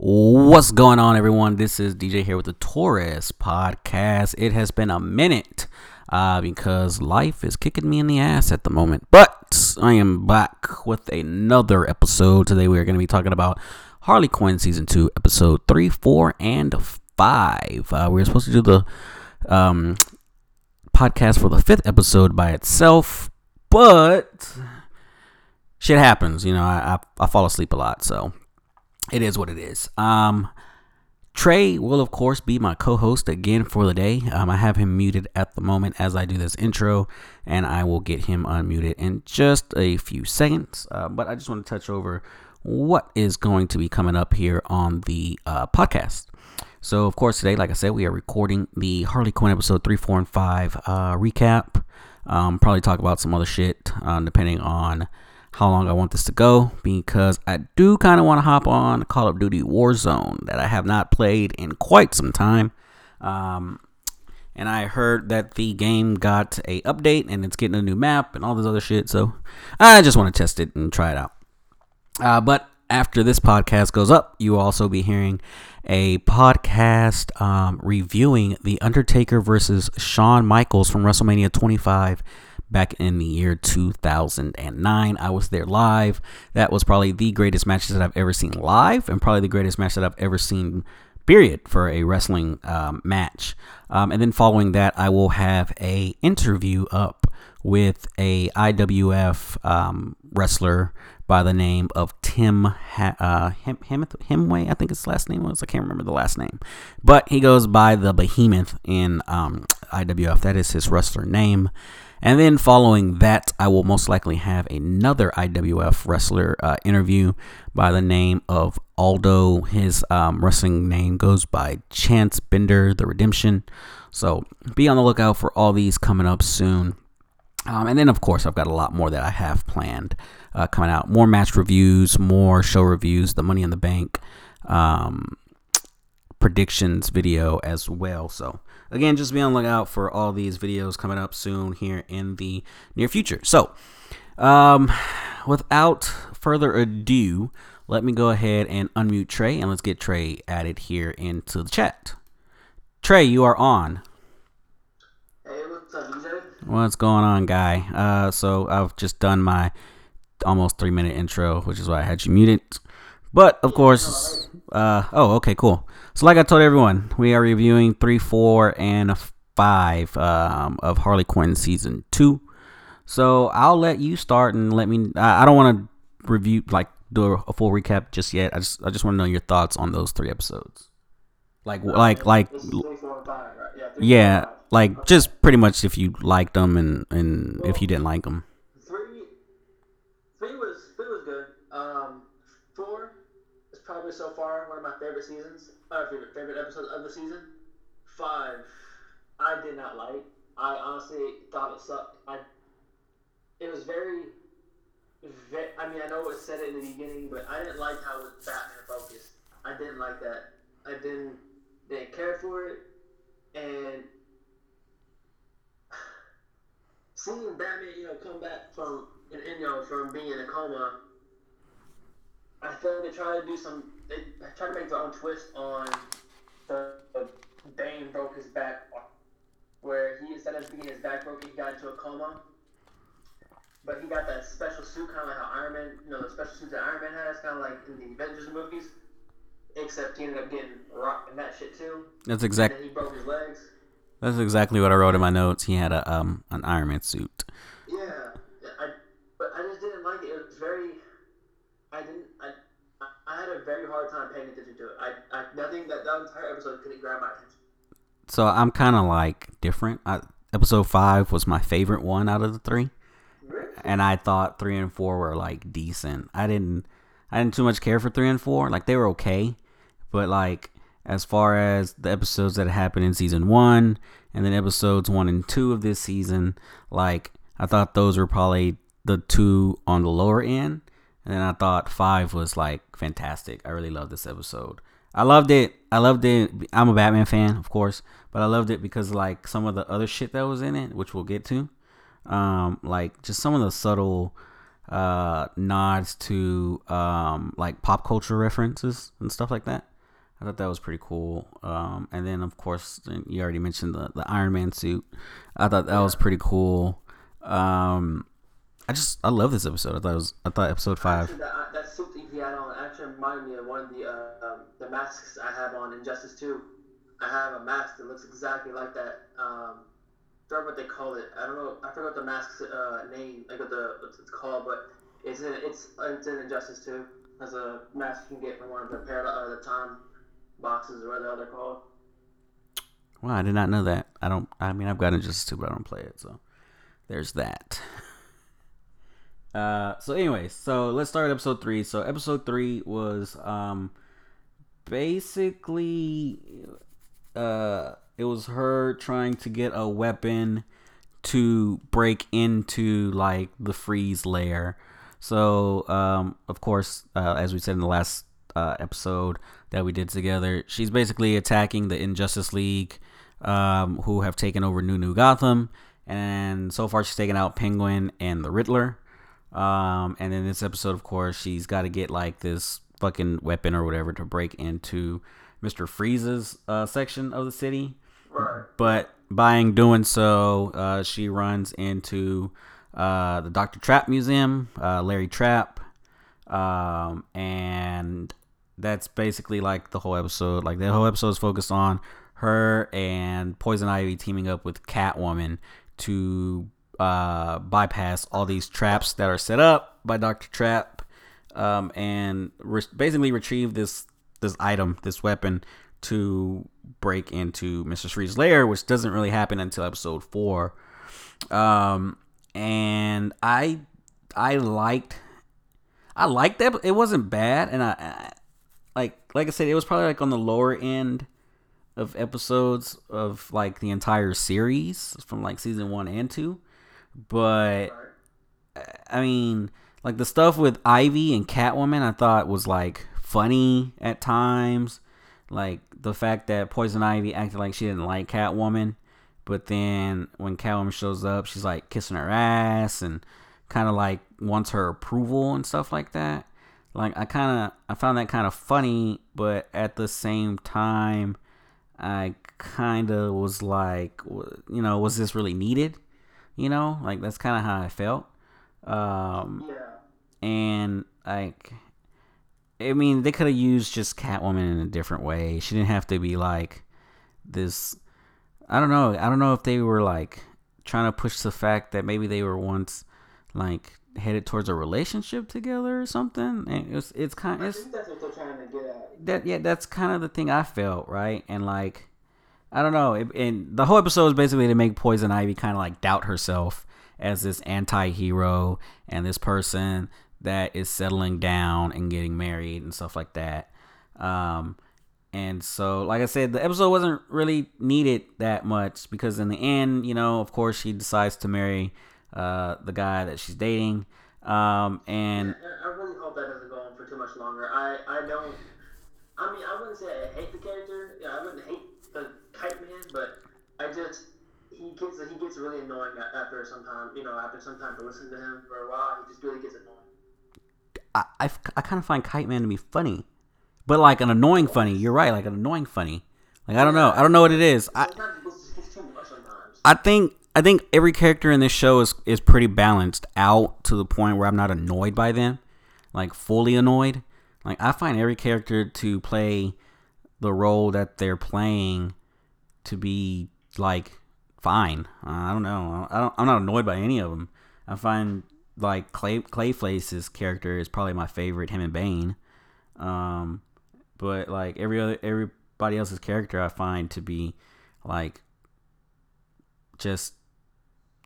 What's going on, everyone? This is DJ here with the Torres podcast. It has been a minute uh, because life is kicking me in the ass at the moment, but I am back with another episode. Today, we are going to be talking about Harley Quinn season two, episode three, four, and five. Uh, we were supposed to do the um, podcast for the fifth episode by itself, but shit happens. You know, I, I, I fall asleep a lot, so it is what it is. Um, Trey will, of course, be my co host again for the day. Um, I have him muted at the moment as I do this intro, and I will get him unmuted in just a few seconds. Uh, but I just want to touch over what is going to be coming up here on the uh, podcast. So, of course, today, like I said, we are recording the Harley Quinn episode 3, 4, and 5 uh, recap. Um, probably talk about some other shit, uh, depending on how long I want this to go because I do kind of want to hop on Call of Duty Warzone that I have not played in quite some time. Um, and I heard that the game got a update and it's getting a new map and all this other shit. So I just want to test it and try it out. Uh, but after this podcast goes up, you will also be hearing a podcast um, reviewing The Undertaker versus Shawn Michaels from WrestleMania 25 back in the year 2009. I was there live. That was probably the greatest matches that I've ever seen live, and probably the greatest match that I've ever seen, period, for a wrestling um, match. Um, and then following that, I will have a interview up with a IWF um, wrestler by the name of Tim ha- uh, Hem- Hemway, I think his last name was. I can't remember the last name, but he goes by the Behemoth in um, IWF. That is his wrestler name. And then following that, I will most likely have another IWF wrestler uh, interview by the name of Aldo. His um, wrestling name goes by Chance Bender, The Redemption. So be on the lookout for all these coming up soon. Um, and then, of course, I've got a lot more that I have planned uh, coming out. More match reviews, more show reviews, the Money in the Bank um, predictions video as well. So again, just be on the lookout for all these videos coming up soon here in the near future. So, um, without further ado, let me go ahead and unmute Trey and let's get Trey added here into the chat. Trey, you are on. Hey, what's up, DJ? What's going on, guy? Uh, so I've just done my almost three minute intro, which is why I had you muted. But of course, uh, oh, okay, cool. So, like I told everyone, we are reviewing three, four, and five um, of Harley Quinn season two. So I'll let you start and let me. I, I don't want to review like do a, a full recap just yet. I just I just want to know your thoughts on those three episodes. Like like like This is three, four, and five, right? Yeah. Three, yeah, four, and five. like just pretty much if you liked them and and if you didn't like them. Three, three was three was good. Um, four so far one of my favorite seasons. Uh, favorite favorite episodes of the season. Five, I did not like. I honestly thought it sucked. I, it was very, ve- I mean, I know it said it in the beginning, but I didn't like how it was Batman focused. I didn't like that. I didn't didn't care for it, and seeing Batman, you know, come back from you know from being in a coma, I feel like they tried to do some. They tried to make their own twist on the, the Bane broke his back, where he instead of being his back broken, he got into a coma. But he got that special suit, kind of like how Iron Man, you know, the special suit that Iron Man has, kind of like in the Avengers movies. Except he ended up getting rocked in that shit too. That's And exact. then he broke his legs. That's exactly what I wrote in my notes. He had a um an Iron Man suit. Yeah, I, but I just didn't like it. It was very, I didn't, I, I- I had a very hard time paying attention to it. I, I nothing that that entire episode couldn't grab my attention. So I'm kind of like different. I, episode five was my favorite one out of the three, Really? and I thought three and four were like decent. I didn't, I didn't too much care for three and four. Like they were okay, but like as far as the episodes that happened in season one, and then episodes one and two of this season, like I thought those were probably the two on the lower end. And then I thought five was like fantastic. I really loved this episode. I loved it. I loved it. I'm a Batman fan, of course, but I loved it because like some of the other shit that was in it, which we'll get to, um, like just some of the subtle uh, nods to um, like pop culture references and stuff like that. I thought that was pretty cool. Um, and then of course you already mentioned the, the Iron Man suit. I thought that was pretty cool. Um, I just I love this episode. I thought it was I thought episode five. Actually, that, that suit he had on actually reminded me of one of the uh, um, the masks I have on Injustice Two. I have a mask that looks exactly like that. Um, I forgot what they call it. I don't know. I forgot the mask's uh, name, like what the what it's called, but it's in it's it's in Injustice Two. As a mask you can get from one of the Paradise uh, the Time boxes or whatever they're called. Wow, I did not know that. I don't. I mean, I've got Injustice Two, but I don't play it. So there's that. Uh, so anyway, so let's start episode three. So episode three was um, basically uh, it was her trying to get a weapon to break into like the freeze layer. So um, of course, uh, as we said in the last uh, episode that we did together, she's basically attacking the Injustice League, um, who have taken over New New Gotham, and so far she's taken out Penguin and the Riddler. Um, and in this episode, of course, she's got to get like this fucking weapon or whatever to break into Mister Freeze's uh, section of the city. Right. But by doing so, uh, she runs into uh, the Doctor Trap Museum, uh, Larry Trap, um, and that's basically like the whole episode. Like the whole episode is focused on her and Poison Ivy teaming up with Catwoman to uh, bypass all these traps that are set up by Doctor Trap, um, and re- basically retrieve this this item, this weapon, to break into Mister Freeze's lair, which doesn't really happen until episode four. Um, and I I liked I liked that. It wasn't bad, and I, I like like I said, it was probably like on the lower end of episodes of like the entire series from like season one and two. But I mean, like the stuff with Ivy and Catwoman, I thought was like funny at times. Like the fact that Poison Ivy acted like she didn't like Catwoman, but then when Catwoman shows up, she's like kissing her ass and kind of like wants her approval and stuff like that. Like I kind of I found that kind of funny, but at the same time, I kind of was like, you know, was this really needed? You know, like that's kind of how I felt. Um, Yeah. and like, I mean, they could have used just Catwoman in a different way. She didn't have to be like this. I don't know. I don't know if they were like trying to push the fact that maybe they were once like headed towards a relationship together or something. And it's it's kind it's that's what they're trying to get at. that yeah, that's kind of the thing I felt, right? And like, I don't know. It, and the whole episode is basically to make Poison Ivy kind of like doubt herself as this anti-hero and this person that is settling down and getting married and stuff like that. Um, and so, like I said, the episode wasn't really needed that much because in the end, you know, of course, she decides to marry uh, the guy that she's dating. Um, and I I really hope that doesn't go on for too much longer. I, I don't. I mean, I wouldn't say I hate the character. Yeah, I wouldn't hate the Kite Man, but I just he gets he gets really annoying after some time. You know, after some time to listen to him for a while, he just really gets annoying. I, I, I kind of find Kite Man to be funny, but like an annoying funny. You're right, like an annoying funny. Like I don't know, I don't know what it is. I Sometimes he gets, he gets too much. Sometimes. I think I think every character in this show is is pretty balanced out to the point where I'm not annoyed by them, like fully annoyed. Like I find every character to play the role that they're playing to be like fine. Uh, I don't know. I don't. I'm not annoyed by any of them. I find like Clay Clayface's character is probably my favorite. Him and Bane. Um, but like every other everybody else's character, I find to be like just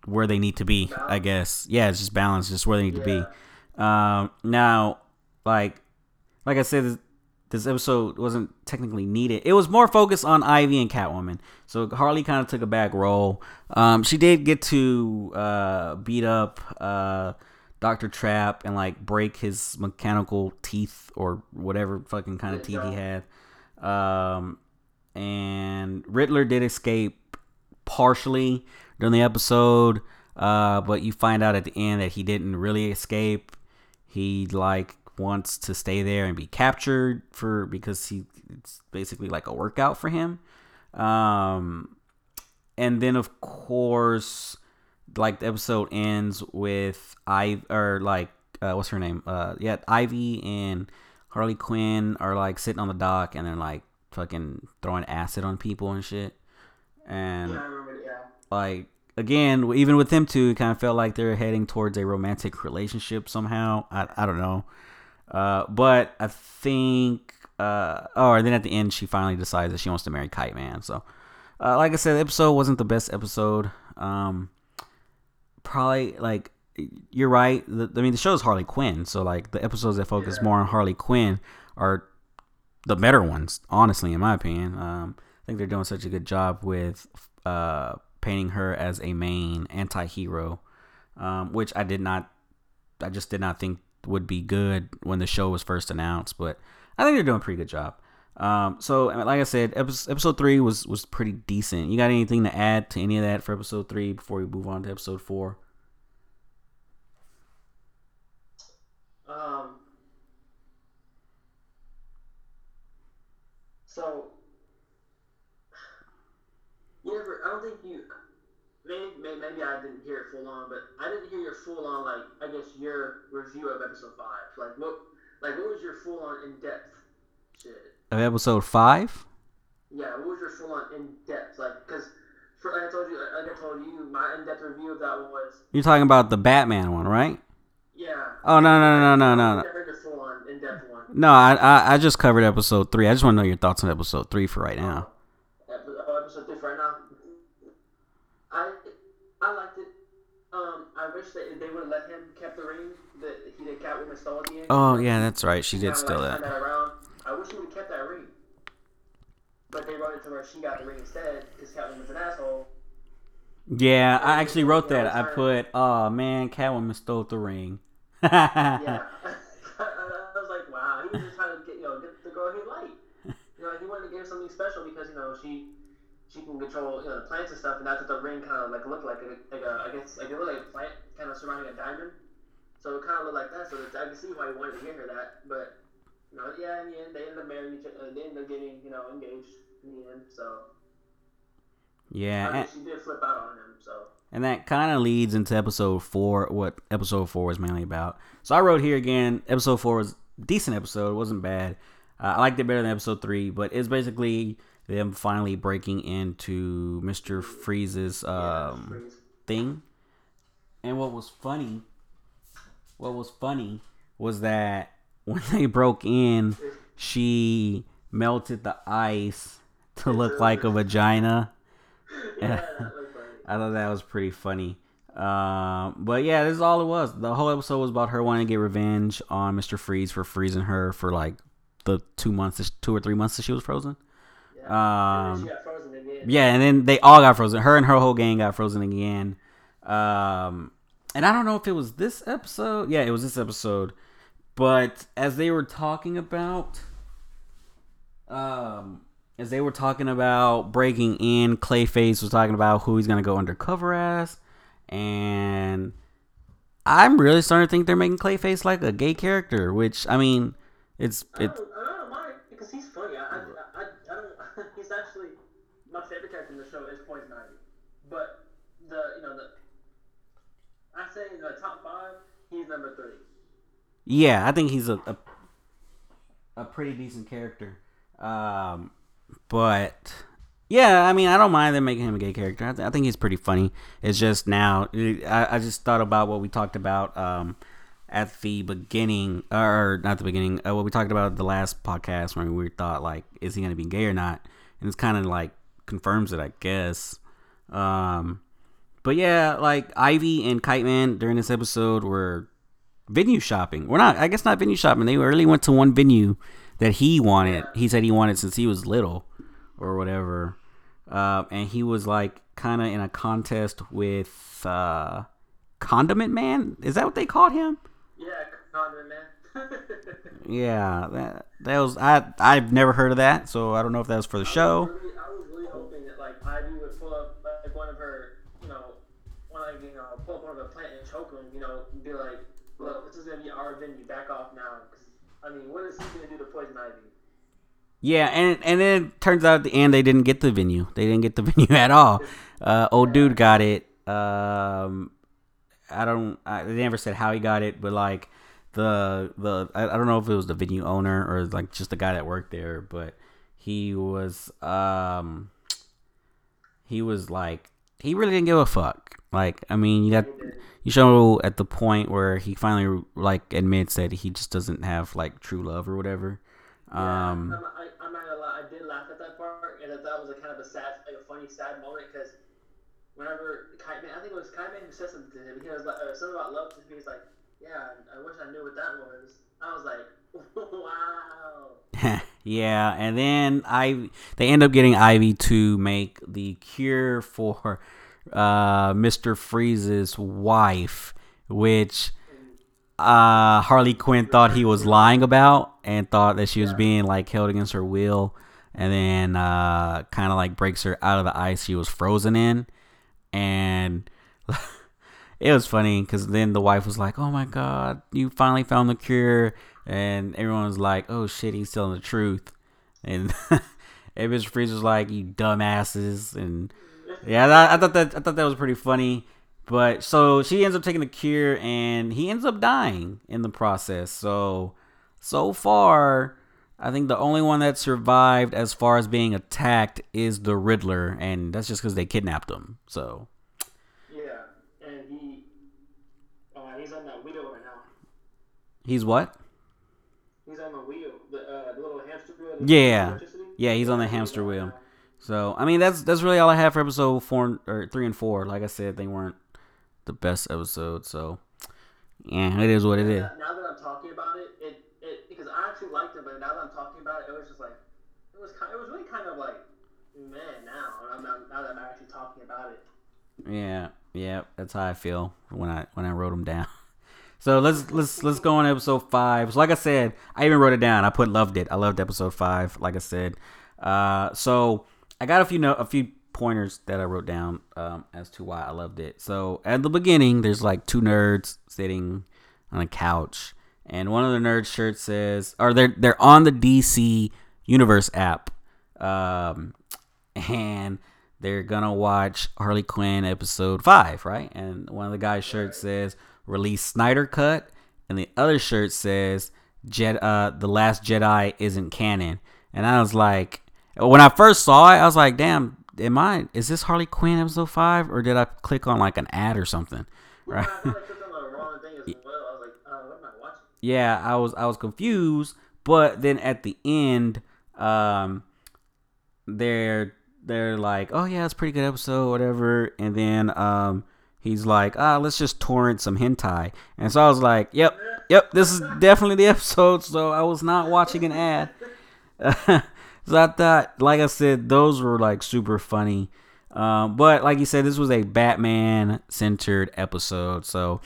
where they need to be. I guess. Yeah, it's just balance, just where they need to be. Um, now, like, like I said, this, episode wasn't technically needed. It was more focused on Ivy and Catwoman. So Harley kind of took a back role. Um, she did get to uh, beat up uh, Doctor Trap and like break his mechanical teeth or whatever fucking kind of teeth he had. Um, and Riddler did escape partially during the episode, uh, but you find out at the end that he didn't really escape. he like wants to stay there and be captured for because he it's basically like a workout for him. Um, and then of course, like the episode ends with I or like uh, what's her name? Uh, yeah, Ivy and Harley Quinn are like sitting on the dock and they're like fucking throwing acid on people and shit. And Yeah, remember. Yeah. like again, even with them two, it kind of felt like they're heading towards a romantic relationship somehow. I I don't know, uh, but I think. Uh, oh, and then at the end, she finally decides that she wants to marry Kite Man. So, uh, like I said, the episode wasn't the best episode. Um, probably like you're right. The, I mean, the show is Harley Quinn, so like the episodes that focus Yeah. more on Harley Quinn are the better ones, honestly, in my opinion. Um, I think they're doing such a good job with uh, painting her as a main anti-hero, um, which I did not, I just did not think would be good when the show was first announced. But I think they're doing a pretty good job. Um, so like I said, episode, episode three was was pretty decent. You got anything to add to any of that for episode three before we move on to episode four? Um. So. Never. I don't think. Maybe, maybe I didn't hear it full on, but I didn't hear your full on like I guess your review of episode five. Like what? Like what was your full on in depth shit? Of episode five? Yeah, what was your full on in depth? Like, because like I told you, like I told you, my in depth review of that one was You're talking about the Batman one, right? yeah. Oh no no no no no I no. heard full on in depth one. No, I, I I just covered episode three. I just want to know your thoughts on episode three for right now. Oh. Epi- oh, episode three for right now. I I liked it. Um, I wish that they would have let him kept the ring that he did Catwoman stole at the end. Oh yeah, that's right. She did steal like, that. around. I wish he would have kept that ring. But they wrote it to where she got the ring instead because Catwoman's an asshole. Yeah, I actually wrote that. I put, oh man, Catwoman stole the ring. Yeah. I was like, wow, he was just trying to get you know get the girl he liked. You know, he wanted to give her something special because you know she she can control you know the plants and stuff, and that's what the ring kind of like looked like. Like a, I guess like it looked like a plant kind of surrounding a diamond. So it kind of looked like that. So it's, I can see why he wanted to get her that. But you know, yeah, in the end, they ended up marrying each other. They ended up getting you know engaged in the end. So yeah, I mean, and, she did flip out on him. So and that kind of leads into episode four. What episode four was mainly about. So I wrote here again. Episode four was decent episode. It wasn't bad. Uh, I liked it better than episode three, but it's basically them finally breaking into Mister Freeze's um, thing. And what was funny, what was funny was that when they broke in, she melted the ice to look like a vagina. yeah, that was funny. I thought that was pretty funny. Um, but yeah, this is all it was. The whole episode was about her wanting to get revenge on Mr. Freeze for freezing her for like the two months, two or three months that she was frozen. Yeah. And then Um, she got frozen in the end. yeah, and then they all got frozen. Her and her whole gang got frozen again. Um, and I don't know if it was this episode. Yeah, it was this episode. But as they were talking about, um, as they were talking about breaking in, Clayface was talking about who he's gonna go undercover as, and I'm really starting to think they're making Clayface like a gay character. Which I mean, it's it. don't, I don't mind because he's funny. I, I, I, I don't. He's actually my favorite character in the show is Poison Ivy, but the you know the The top five, he's number three. Yeah, I think he's a a, a pretty decent character. Um, but yeah, I mean, I don't mind them making him a gay character. I, th- I think he's pretty funny. It's just now, I, I just thought about what we talked about um, at the beginning, or not the beginning, uh, what we talked about the last podcast when we thought like, is he going to be gay or not? And it's kind of like confirms it, I guess. Um, but yeah, like Ivy and Kite Man during this episode were venue shopping. We're not, I guess, not venue shopping. They really went to one venue that he wanted. He said he wanted since he was little, or whatever. Uh, and he was like kind of in a contest with uh, Condiment Man. Is that what they called him? Yeah, Condor Man. Yeah, that that was I. I've never heard of that, so I don't know if that was for the show. I really and be like, look, this is gonna be our venue. Back off now. I mean, what is he gonna do to Poison Ivy? Yeah, and and then it turns out at the end they didn't get the venue. They didn't get the venue at all. Uh, old dude got it. Um, I don't. I, they never said how he got it, but like the the I, I don't know if it was the venue owner or like just the guy that worked there, but he was um he was like he really didn't give a fuck. Like I mean, you got you show at the point where he finally like admits that he just doesn't have like true love or whatever. Um, I'm, I, I'm not gonna lie. I did laugh at that part, and that, that was a kind of a sad, like a funny, sad moment because whenever Kite Man, I think it was Kite Man who said something to him. He was like, uh, something about love to me. He's like, yeah, I wish I knew what that was. I was like, wow. yeah, and then I they end up getting Ivy to make the cure for uh, Mister Freeze's wife, which uh, Harley Quinn thought he was lying about and thought that she was being like held against her will, and then uh, kind of like breaks her out of the ice she was frozen in, and. it was funny because then the wife was like, "Oh my god, you finally found the cure," and everyone's like, "Oh shit, he's telling the truth," and and Mr. Freeze was like, "You dumbasses," and yeah, I, I thought that I thought that was pretty funny. But so she ends up taking the cure, and he ends up dying in the process. So so far, I think the only one that survived as far as being attacked is the Riddler, and that's just because they kidnapped him. So Yeah, and he, uh, he's on that wheel right now. he's what? He's on the wheel, the, uh, the little hamster wheel. that Yeah. Yeah, he's on the hamster wheel. So I mean, that's that's really all I have for episode four or three and four. Like I said, they weren't the best episodes. So yeah, it is what it is. Now, that I'm talking about it, it, it because I actually liked it, but now that I'm talking about it, it was just like it was kind, it was really kind of like man now. and I'm not, now that I'm actually talking about it. Yeah, yeah, that's how I feel when I when I wrote them down. So let's let's let's go on episode five. So like I said, I even wrote it down. I put loved it. I loved episode five. Like I said, uh, so I got a few no- a few pointers that I wrote down um, as to why I loved it. So at the beginning, there's like two nerds sitting on a couch, and one of the nerd shirts says, or they're they're on the DC Universe app, um, and they're gonna watch Harley Quinn episode five, right? And one of the guys' shirts says release Snyder cut, and the other shirt says Jed uh the Last Jedi isn't canon. And I was like, when I first saw it, I was like, damn, am I is this Harley Quinn episode five, or did I click on like an ad or something? Right? I feel like I clicked on the wrong thing as well. I was like, uh, what am I watching? yeah, I was I was confused, but then at the end, um, they're they're like, oh yeah, it's pretty good episode, whatever, and then um, he's like, ah, let's just torrent some hentai, and so I was like, yep, yep, this is definitely the episode. So I was not watching an ad. so I thought, like I said, those were like super funny. Um, but like you said, this was a Batman centered episode. So,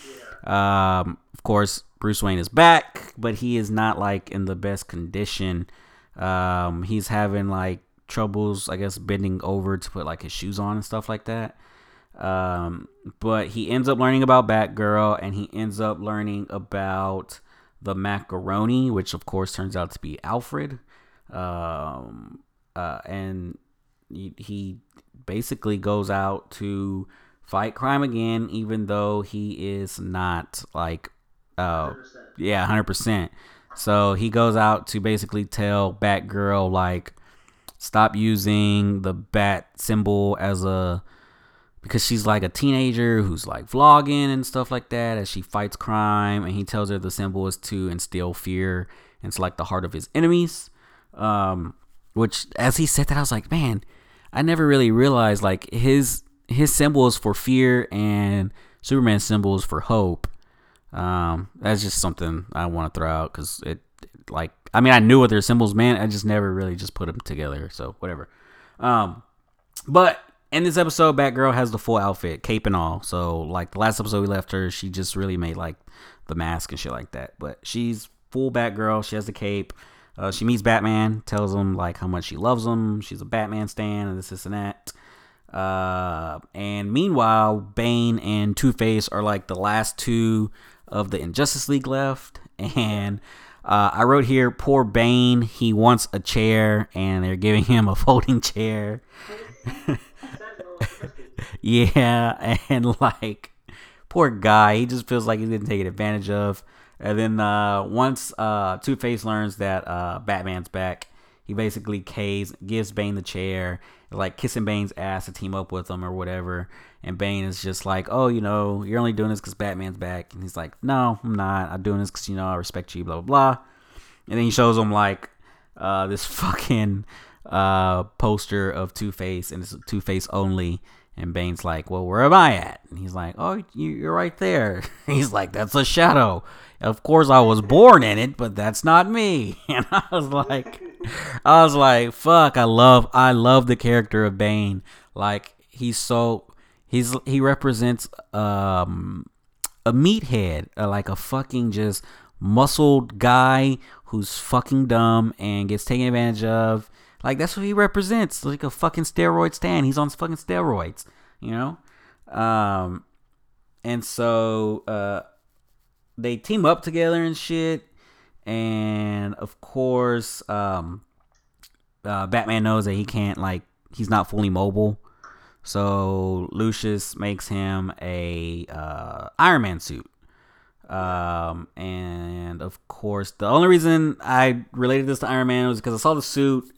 um, of course, Bruce Wayne is back, but he is not like in the best condition. Um, he's having like troubles, I guess, bending over to put like his shoes on and stuff like that. Um, but he ends up learning about Batgirl and he ends up learning about the macaroni, which of course turns out to be Alfred. Um, uh, and he, basically goes out to fight crime again, even though he is not like, uh, 100%. yeah, hundred percent. So he goes out to basically tell Batgirl like, stop using the bat symbol as a because she's like a teenager who's like vlogging and stuff like that as she fights crime and he tells her the symbol is to instill fear It's like the heart of his enemies. Um which as he said that i was like man i never really realized like his his symbol is for fear and superman's symbol is for hope. Um that's just something i want to throw out because it like i mean i knew what their symbols meant i just never really just put them together so whatever. Um but in this episode, Batgirl has the full outfit, cape and all. So, like the last episode we left her, she just really made like the mask and shit like that. But she's full Batgirl. She has the cape. Uh, she meets Batman, tells him like how much she loves him. She's a Batman stan, and this, this, and that. Uh, and meanwhile, Bane and Two Face are like the last two of the Injustice League left, and uh, I wrote here, poor Bane. He wants a chair, and they're giving him a folding chair. yeah, and like, poor guy. He just feels like he's getting taken advantage of. And then uh, once uh, Two Face learns that uh, Batman's back, he basically caves, gives Bane the chair, like kissing Bane's ass to team up with him or whatever. And Bane is just like, oh, you know, you're only doing this because Batman's back. And he's like, no, I'm not. I'm doing this because, you know, I respect you, blah, blah, blah. And then he shows him, like, uh, this fucking uh, poster of Two Face, and it's Two Face only. And Bane's like, well, where am I at? And he's like, oh, you're right there. he's like, that's a shadow. Of course, I was born in it, but that's not me. And I was like, I was like, fuck, I love, I love the character of Bane. Like, he's so He's he represents um a meathead, uh, like a fucking just muscled guy who's fucking dumb and gets taken advantage of. Like that's what he represents, like a fucking steroid stand. He's on fucking steroids, you know. Um, and so uh, they team up together and shit. And of course, um, uh, Batman knows that he can't like he's not fully mobile. So Lucius makes him a uh, Iron Man suit. Um, and of course, the only reason I related this to Iron Man was because I saw the suit,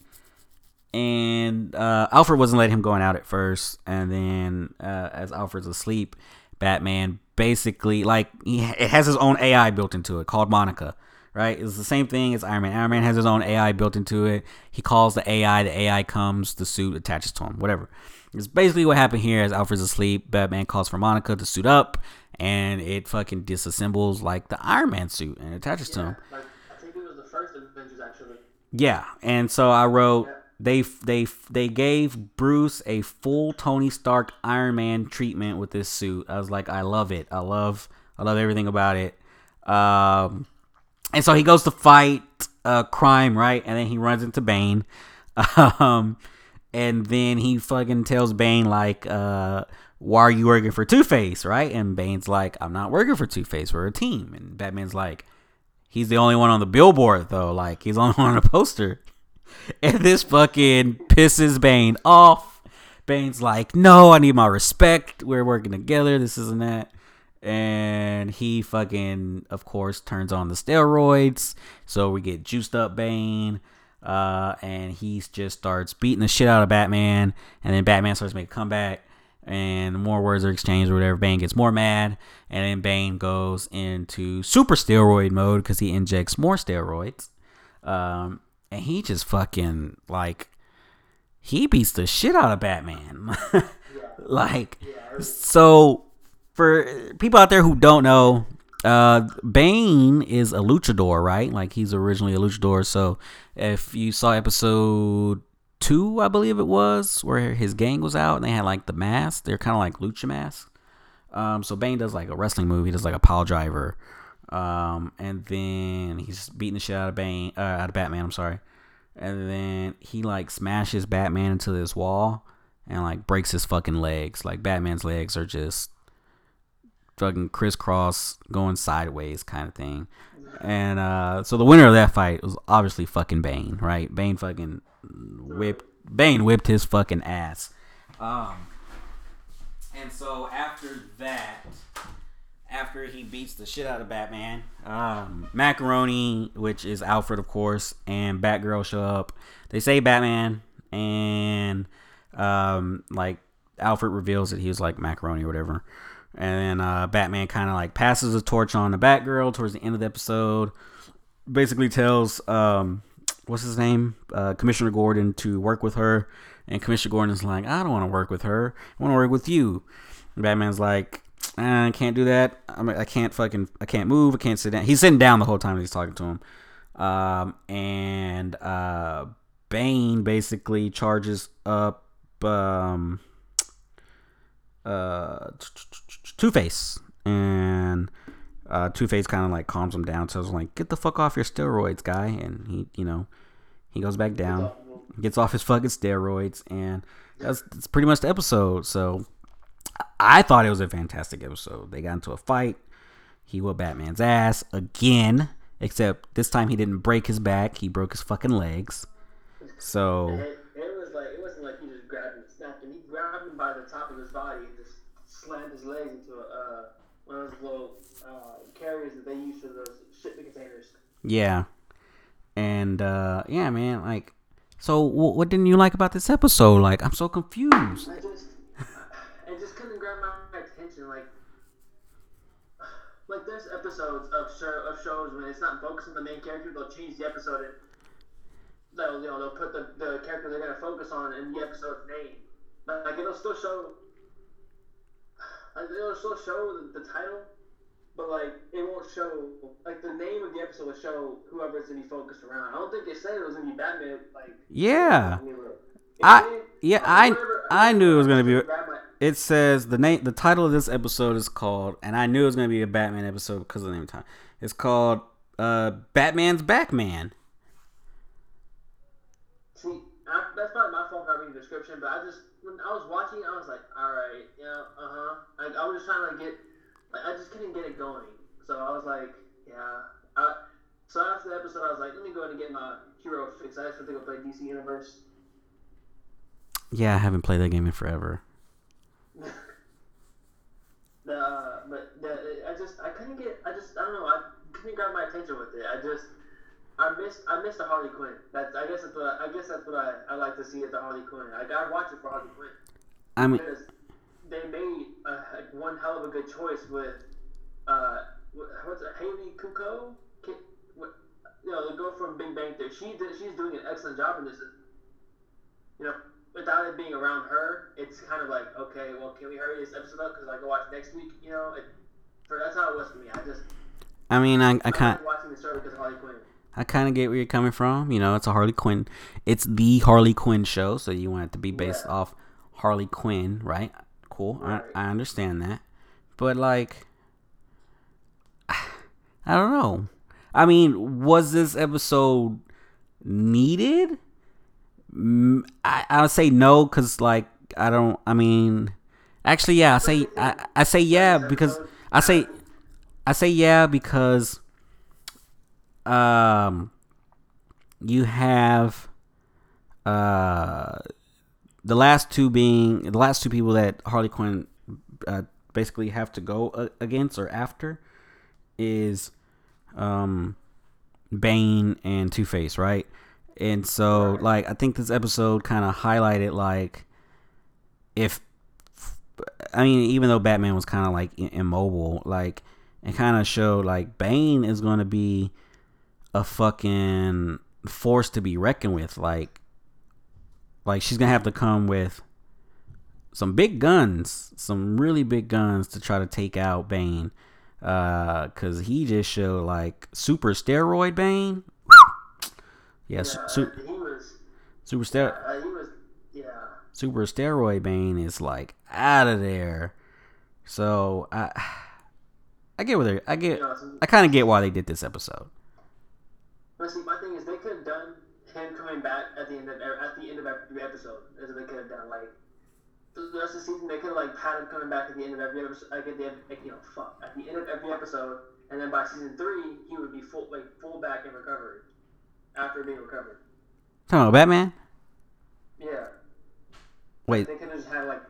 and uh, Alfred wasn't letting him going out at first, and then uh, as Alfred's asleep, Batman basically like he it has his own AI built into it called Monica. Right, it's the same thing as Iron Man. Iron Man has his own AI built into it. He calls the AI. The AI comes. The suit attaches to him. Whatever. It's basically what happened here as Alfred's asleep. Batman calls for Monica to suit up, and it fucking disassembles like the Iron Man suit and attaches yeah, to him. Like, I think it was the first Avengers actually. Yeah, and so I wrote they they they gave Bruce a full Tony Stark Iron Man treatment with this suit. I was like, I love it. I love I love everything about it. Um, and so he goes to fight uh, crime, right? And then he runs into Bane. Um, and then he fucking tells Bane like, uh, "Why are you working for Two Face?" Right? And Bane's like, "I'm not working for Two Face. We're a team." And Batman's like, "He's the only one on the billboard though. Like he's the only one on the poster." And this fucking pisses Bane off. Bane's like, "No, I need my respect. We're working together. This isn't that." And he fucking, of course, turns on the steroids. So we get juiced up Bane. Uh, and he just starts beating the shit out of Batman, and then Batman starts making a comeback, and more words are exchanged or whatever. Bane gets more mad, and then Bane goes into super steroid mode because he injects more steroids, um, and he just fucking like he beats the shit out of Batman, like so. For people out there who don't know, uh, Bane is a luchador, right? Like he's originally a luchador. So if you saw episode two, I believe it was, where his gang was out and they had like the mask, they're kind of like lucha masks. Um, so Bane does like a wrestling move. He does like a pile driver. Um, and then he's beating the shit out of Bane, uh, out of Batman. I'm sorry. And then he like smashes Batman into this wall and like breaks his fucking legs. Like Batman's legs are just fucking crisscross going sideways kind of thing. And uh, so the winner of that fight was obviously fucking Bane, right? Bane fucking whipped Bane whipped his fucking ass. Um, and so after that, after he beats the shit out of Batman, um, Macaroni, which is Alfred, of course, and Batgirl show up. They say Batman, and um, like Alfred reveals that he was like Macaroni or whatever. And then uh, Batman kind of like passes the torch on to Batgirl towards the end of the episode. Basically tells um, what's his name, uh, Commissioner Gordon, to work with her. And Commissioner Gordon's like, I don't want to work with her. I want to work with you. And Batman's like, I can't do that. I, mean, I can't fucking, I can't move. I can't sit down. He's sitting down the whole time he's talking to him. Um, and uh, Bane basically charges up um, uh, Two Face, and uh, Two Face kind of like calms him down. So I was like, "Get the fuck off your steroids, guy!" And he, you know, he goes back down, gets off his fucking steroids, and that's, that's pretty much the episode. So I thought it was a fantastic episode. They got into a fight. He whooped Batman's ass again, except this time he didn't break his back. He broke his fucking legs. So It, it was like it wasn't like he just grabbed him and snapped him. He grabbed him by the top of his body and just slammed his legs into a, uh, one of those little uh, carriers that they use for those shipping containers. yeah, and uh, yeah, man. Like, so wh- what didn't you like about this episode? Like, I'm so confused. I just, episodes of show of shows when it's not focused on the main character, they'll change the episode and they'll you know they'll put the, the character they're gonna focus on in the episode's name. But like it'll still show, like it'll still show the, the title, but like it won't show like the name of the episode will show whoever's gonna be focused around. I don't think they said it was gonna be Batman. Like Yeah. I- yeah, I- I knew it was gonna be- it says the name, the title of this episode is called, and I knew it was gonna be a Batman episode because of the name of time. It's called uh, Batman's Back Man. See, I, that's probably my fault for not reading the description, but I just when I was watching, I was like, all right, yeah, uh huh. Like I was just trying to get, like I just couldn't get it going. So I was like, yeah. I, so after the episode, I was like, let me go ahead and get my hero fix. I just want to go play DC Universe. Yeah, I haven't played that game in forever. The, uh, but the, I just I couldn't get I just I don't know I couldn't grab my attention with it. I just I missed I missed the Harley Quinn. That's I guess that's what I, I guess that's what I, I like to see at the Harley Quinn. I I watch it for Harley Quinn. I mean, because they made a, a- one hell of a good choice with uh what- what's it Haley Cuoco what, you know the girl from Big Bang Theory she did, she's doing an excellent job in this you know without it being around her it's kind of like okay well can we hurry this episode up because I go watch next week you know it, for that's how it was for me I just I mean, I, I kind, watching the show because of Harley Quinn I kind of get where you're coming from. You know, it's a Harley Quinn. It's the Harley Quinn show, so you want it to be based Yeah. off Harley Quinn, right? Cool. Right. I, I understand that, but like, I don't know. I mean, was this episode needed? Mm, I I would say no, cause like I don't. I mean, actually, yeah. I say I, I say yeah because I say I say yeah because um you have uh the last two being the last two people that Harley Quinn uh, basically have to go uh, against or after is um Bane and Two Face, right? And so Right. like I think this episode kind of highlighted like if I mean even though Batman was kind of like immobile, like it kind of showed like Bane is going to be a fucking force to be reckoned with like like she's going to have to come with some big guns, some really big guns to try to take out Bane uh cuz he just showed like super steroid Bane. Yeah, su- yeah, su- he was super steroid uh, he was yeah super steroid Bane is like out of there. So I I get what they I get know I kind of get why they did this episode. But see, my thing is, they could have done him coming back at the end of at the end of every episode. Is what they could have done. Like the rest of the season, they could have like had him coming back at the end of every episode. Like at the end, like, you know, fuck at the end of every episode, and then by season three, he would be full like full back in recovered after being recovered. Talking about Batman? Yeah, Wait, they could have just had like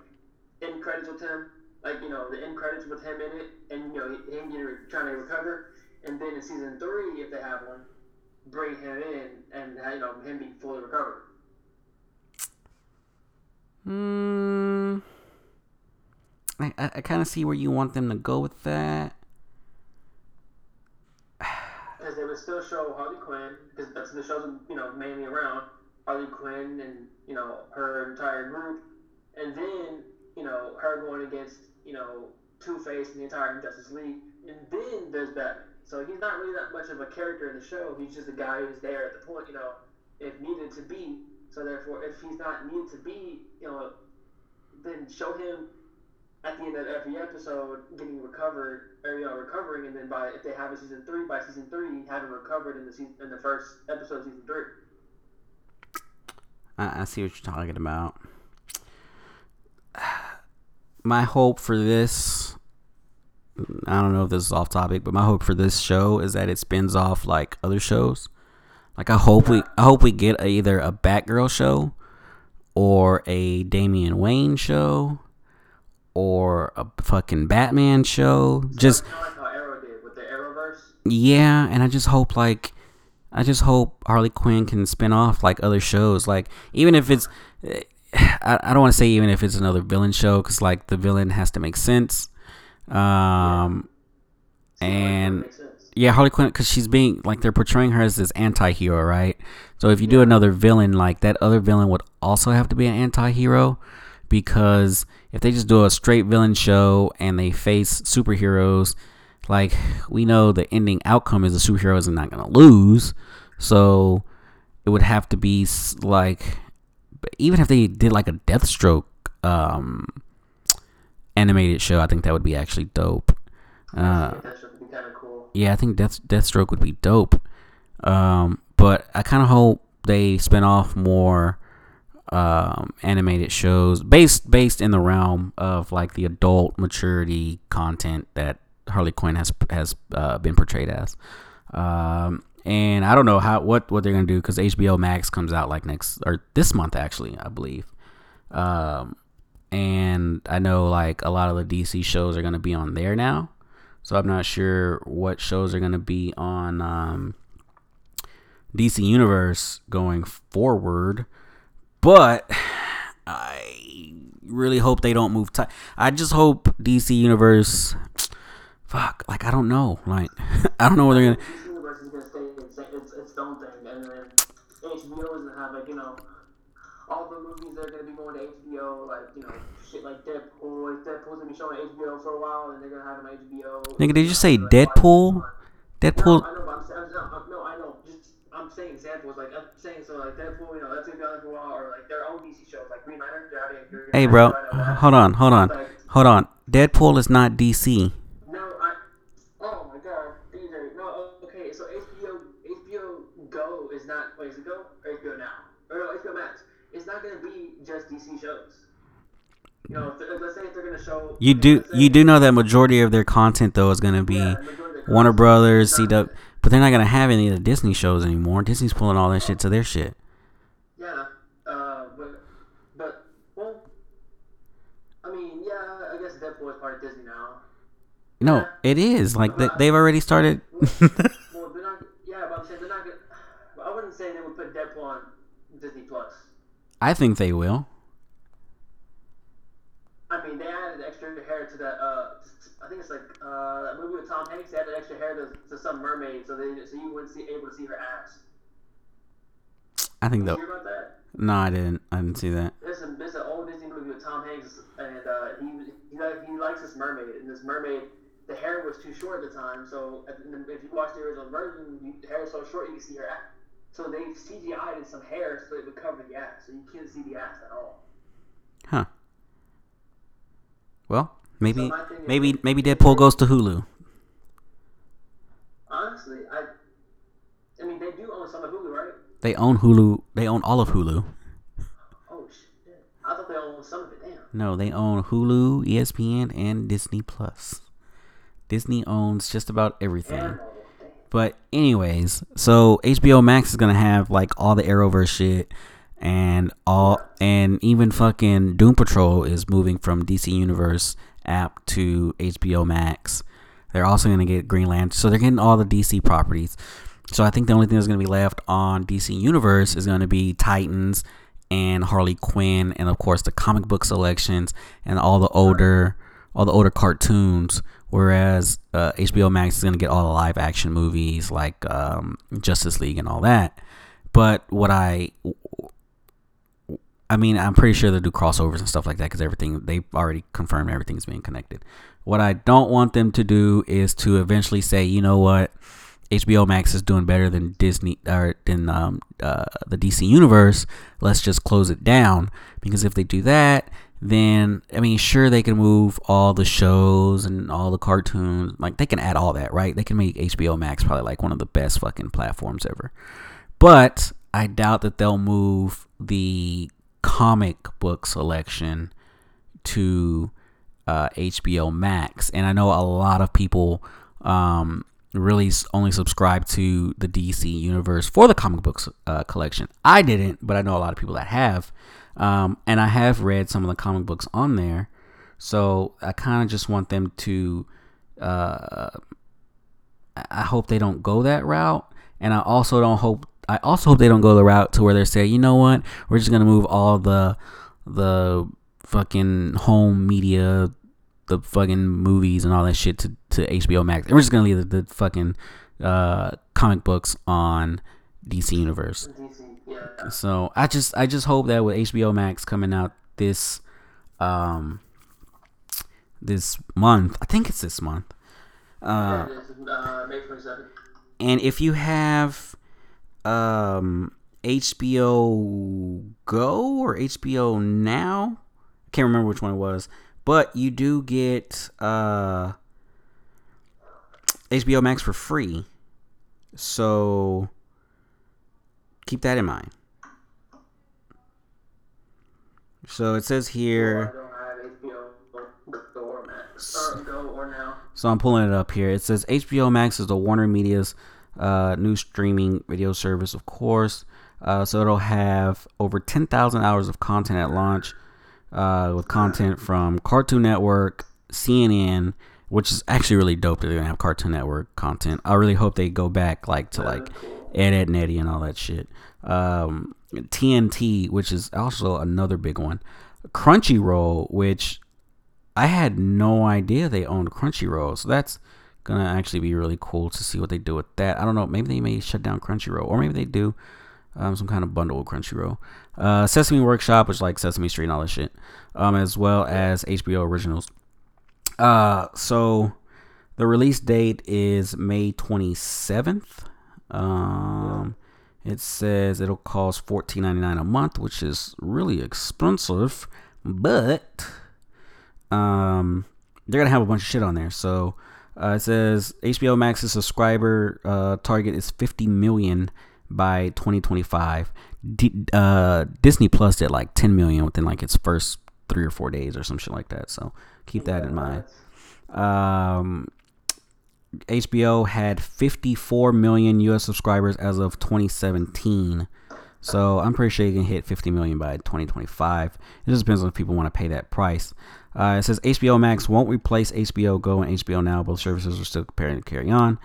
end credits with him, like you know the end credits with him in it, and you know him getting, trying to recover, and then in season three, if they have one, bring him in and you know him be fully recovered. Hmm. I, I, I kind of see where you want them to go with that. because they would still show Harley Quinn because that's the show's you know mainly around Harley Quinn and you know her entire group, and then you know her going against you know Two Face and the entire Justice League, and then there's Batman. So he's not really that much of a character in the show. He's just a guy who's there at the point you know if needed to be. So therefore, if he's not needed to be, you know, then show him at the end of every episode getting recovered or you know recovering and then by if they have a season three by season three having recovered in the in the first episode of season three I, I see what you're talking about. My hope for this I don't know if this is off topic, but my hope for this show is that it spins off like other shows. Like I hope we I hope we get either a Batgirl show or a Damian Wayne show or a fucking Batman show. Just Kind of like how Arrow did with the Arrowverse. yeah, and I just hope like I just hope Harley Quinn can spin off like other shows. Like even if it's I, I don't want to say even if it's another villain show cuz like the villain has to make sense. Um and sense. yeah, Harley Quinn, because she's being like they're portraying her as this anti-hero, right? So if you do another villain, like that other villain would also have to be an anti-hero, because if they just do a straight villain show and they face superheroes, like we know the ending outcome is the superheroes are not gonna lose, so it would have to be like, even if they did like a Deathstroke um, animated show, I think that would be actually dope. Uh, that should be kind of cool. yeah, I think Death Deathstroke would be dope. Um, but I kind of hope they spin off more um, animated shows based based in the realm of like the adult maturity content that Harley Quinn has has uh, been portrayed as. Um, and I don't know how what what they're gonna do because HBO Max comes out like next or this month actually, I believe. Um, and I know like a lot of the DC shows are gonna be on there now. So I'm not sure what shows are going to be on um, DC Universe going forward, but I really hope they don't move. I just hope DC Universe. Fuck, like I don't know, like I don't know where they're gonna. DC Universe is gonna stay its, its, its own thing, and then HBO is gonna have like you know all the movies that are gonna be going to HBO, like you know shit like Deadpool. Deadpool's gonna be showing HBO for a while, and they're gonna have on HBO. Nigga, did you say Deadpool? Deadpool. I know, but I'm, I'm, I'm, no, I know. Just I'm saying examples. Like I'm saying, so like Deadpool, you know, that's gonna be on for a while, or like their own DC shows, like Green Lantern. They're having a Green Hey, bro, show, I know that. hold on, hold on, Like, hold on. Deadpool is not DC. no, I. Oh my God, DJ. No, okay. So HBO, HBO Go is not. Wait, is it Go or HBO Now? Or no, HBO Max. It's not gonna be just DC shows. You know, if they're- let's say if they're gonna show. You do say- you do know that majority of their content though is gonna be Yeah, majority of the Warner Brothers, CW, but they're not gonna have any of the Disney shows anymore. Disney's pulling all that shit to their shit. Yeah, uh, but, but, well, I mean, yeah, I guess Deadpool is part of Disney now. No, it is like they, they've already started. Well, they're not, yeah, but I'm saying they're not gonna, I wouldn't say they would put Deadpool on Disney Plus. I think they will. I mean, they added extra hair to that, uh, I think it's like, uh, that movie with Tom Hanks, they added extra hair to, to some mermaid, so they, so you wouldn't see, able to see her ass. I think Did though. you hear about that? No, I didn't. I didn't see that. There's, a, there's an old Disney movie with Tom Hanks, and uh, he, he he likes this mermaid, and this mermaid, the hair was too short at the time. So if you watch the original version, the hair was so short you can see her ass. So they CGI'd in some hair so it would cover the ass, so you can't see the ass at all. Huh. Maybe So thing is- maybe maybe Deadpool goes to Hulu. Honestly, I, I mean they do own some of Hulu, right? They own Hulu. They own all of Hulu. Oh shit! I thought they owned some of it. Damn. No, they own Hulu, ESPN, and Disney Plus. Disney owns just about everything. Damn. Oh, but anyways, so HBO Max is gonna have like all the Arrowverse shit, and all and even fucking Doom Patrol is moving from DC Universe app to HBO Max. They're also gonna get Green Lantern, so they're getting all the DC properties. So I think the only thing that's gonna be left on DC Universe is gonna be Titans and Harley Quinn, and of course the comic book selections and all the older all the older cartoons. Whereas uh, HBO Max is gonna get all the live action movies like um, Justice League and all that. But what I I mean, I'm pretty sure they'll do crossovers and stuff like that because everything they've already confirmed everything's being connected. What I don't want them to do is to eventually say, you know what, HBO Max is doing better than Disney or than um, uh, the DC universe. Let's just close it down because if they do that, then I mean, sure they can move all the shows and all the cartoons. Like they can add all that, right? They can make HBO Max probably like one of the best fucking platforms ever. But I doubt that they'll move the comic book selection to uh, HBO Max, and I know a lot of people um, really only subscribe to the DC universe for the comic books uh, collection. I didn't, but I know a lot of people that have, um, and I have read some of the comic books on there. So I kind of just want them to. Uh, I hope they don't go that route, and I also don't hope. I also hope they don't go the route to where they say, you know what, we're just gonna move all the the fucking home media, the fucking movies and all that shit to, to HBO Max. And we're just gonna leave the, the fucking uh, comic books on DC Universe. DC, yeah. So I just I just hope that with HBO Max coming out this um this month, I think it's this month. Uh, Yeah, it is, uh, May 27th. and if you have um HBO Go or HBO Now, I can't remember which one it was, but you do get uh HBO Max for free. So keep that in mind. So it says here I don't have HBO Go or Max. Or Go or Now. So I'm pulling it up here. It says HBO Max is the Warner Media's uh, new streaming video service, of course. Uh, so it'll have over 10,000 hours of content at launch, uh, with content from Cartoon Network, CNN, which is actually really dope that they're gonna have Cartoon Network content. I really hope they go back like to like Ed, Edd, and Eddy and all that shit. Um, TNT, which is also another big one. Crunchyroll, which I had no idea they owned Crunchyroll, so that's gonna actually be really cool to see what they do with that. I don't know, maybe they may shut down Crunchyroll, or maybe they do um, some kind of bundle with Crunchyroll. Uh, Sesame Workshop, which like Sesame Street and all that shit, um, as well as HBO originals. Uh, so the release date is May twenty seventh. Um, it says it'll cost fourteen ninety nine a month, which is really expensive, but um, they're gonna have a bunch of shit on there. So uh, it says HBO Max's subscriber uh, target is 50 million by 2025. D- uh, Disney Plus did like 10 million within like its first three or four days or some shit like that. So keep that in mind. Um, HBO had 54 million US subscribers as of 2017. So I'm pretty sure you can hit 50 million by 2025. It just depends on if people want to pay that price. Uh, it says HBO Max won't replace HBO Go and HBO Now. Both services are still preparing to carry on.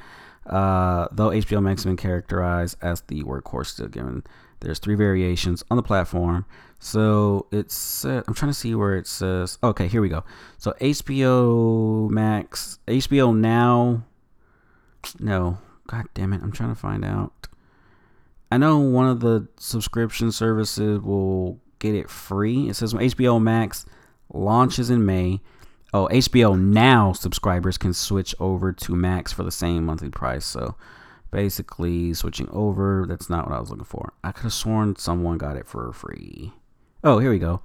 Uh, though HBO Max has been characterized as the workhorse, still given there's three variations on the platform. So it's uh, I'm trying to see where it says. Okay, here we go. So HBO Max, HBO Now. No, god damn it! I'm trying to find out. I know one of the subscription services will get it free. It says HBO Max launches in May. Oh, HBO Now subscribers can switch over to Max for the same monthly price. So basically, switching over, that's not what I was looking for. I could have sworn someone got it for free. Oh, here we go.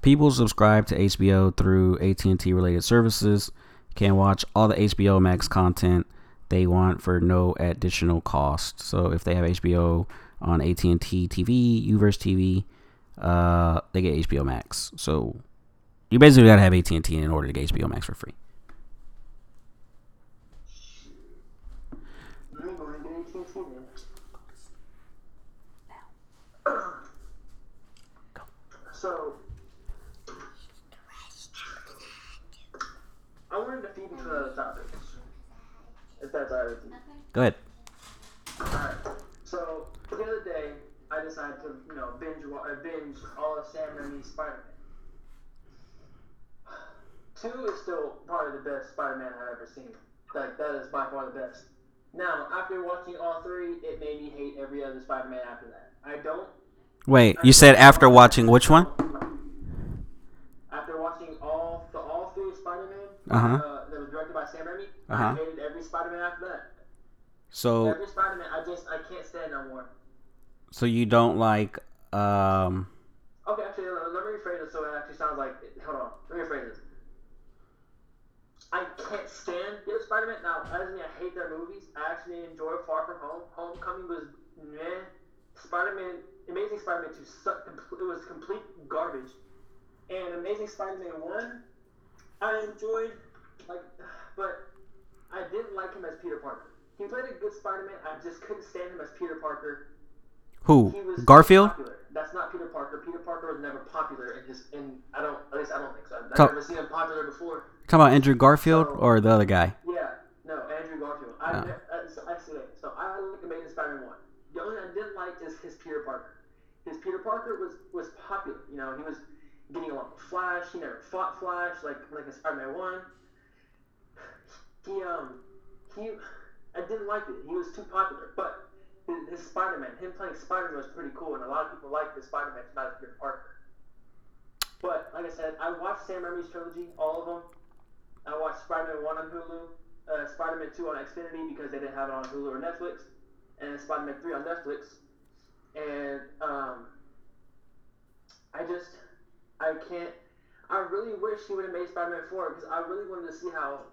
People subscribe to HBO through AT&T related services can watch all the HBO Max content they want for no additional cost. So if they have HBO on AT&T TV, Uverse TV, uh, they get HBO Max. So you basically gotta have AT&T in order to get HBO Max for free. Go and get AT&T then. So, I wanted to feed into the topics. If that's alright with you. Go ahead. Alright. So, the other day, I decided to, you know, binge, wa- uh, binge all of Sam Raimi's Spider-Man. Two is still probably the best Spider-Man I've ever seen. Like, that is by far the best. Now, after watching all three, it made me hate every other Spider-Man after that. I don't Wait, you said after watching which one? After watching all the all three Spider-Man Uh-huh. uh, that was directed by Sam Raimi, Uh-huh. I hated every Spider-Man after that. So Every Spider-Man, I just I can't stand no more. so you don't like um Okay, actually, let, let me rephrase it so it actually sounds like. Hold on, let me rephrase this. I can't stand the Spider-Man. Now, that doesn't mean I hate their movies. I actually enjoy Far From Home. Homecoming was meh. Spider-Man, Amazing Spider-Man 2 sucked. It was complete garbage. And Amazing Spider-Man 1, I enjoyed like, but I didn't like him as Peter Parker. He played a good Spider-Man. I just couldn't stand him as Peter Parker. Who? He was Garfield? Popular. That's not Peter Parker. Peter Parker was never popular in his. In I don't. At least I don't think so. I've So- never seen him popular before. Talking about Andrew Garfield or the other guy? Yeah, no, Andrew Garfield. I, Oh. uh, so it. So I like Amazing Spider-Man one. The only thing I didn't like is his Peter Parker. His Peter Parker was was popular. You know, he was getting along with Flash. He never fought Flash like like in Spider-Man one. He um he I didn't like it. He was too popular. But his, his Spider-Man, him playing Spider-Man was pretty cool, and a lot of people liked his Spider-Man, not Peter Parker. But like I said, I watched Sam Raimi's trilogy, all of them. I watched Spider-Man 1 on Hulu, uh, Spider-Man 2 on Xfinity because they didn't have it on Hulu or Netflix, and Spider-Man 3 on Netflix. And um, I just, I can't, I really wish he would have made Spider-Man 4 because I really wanted to see how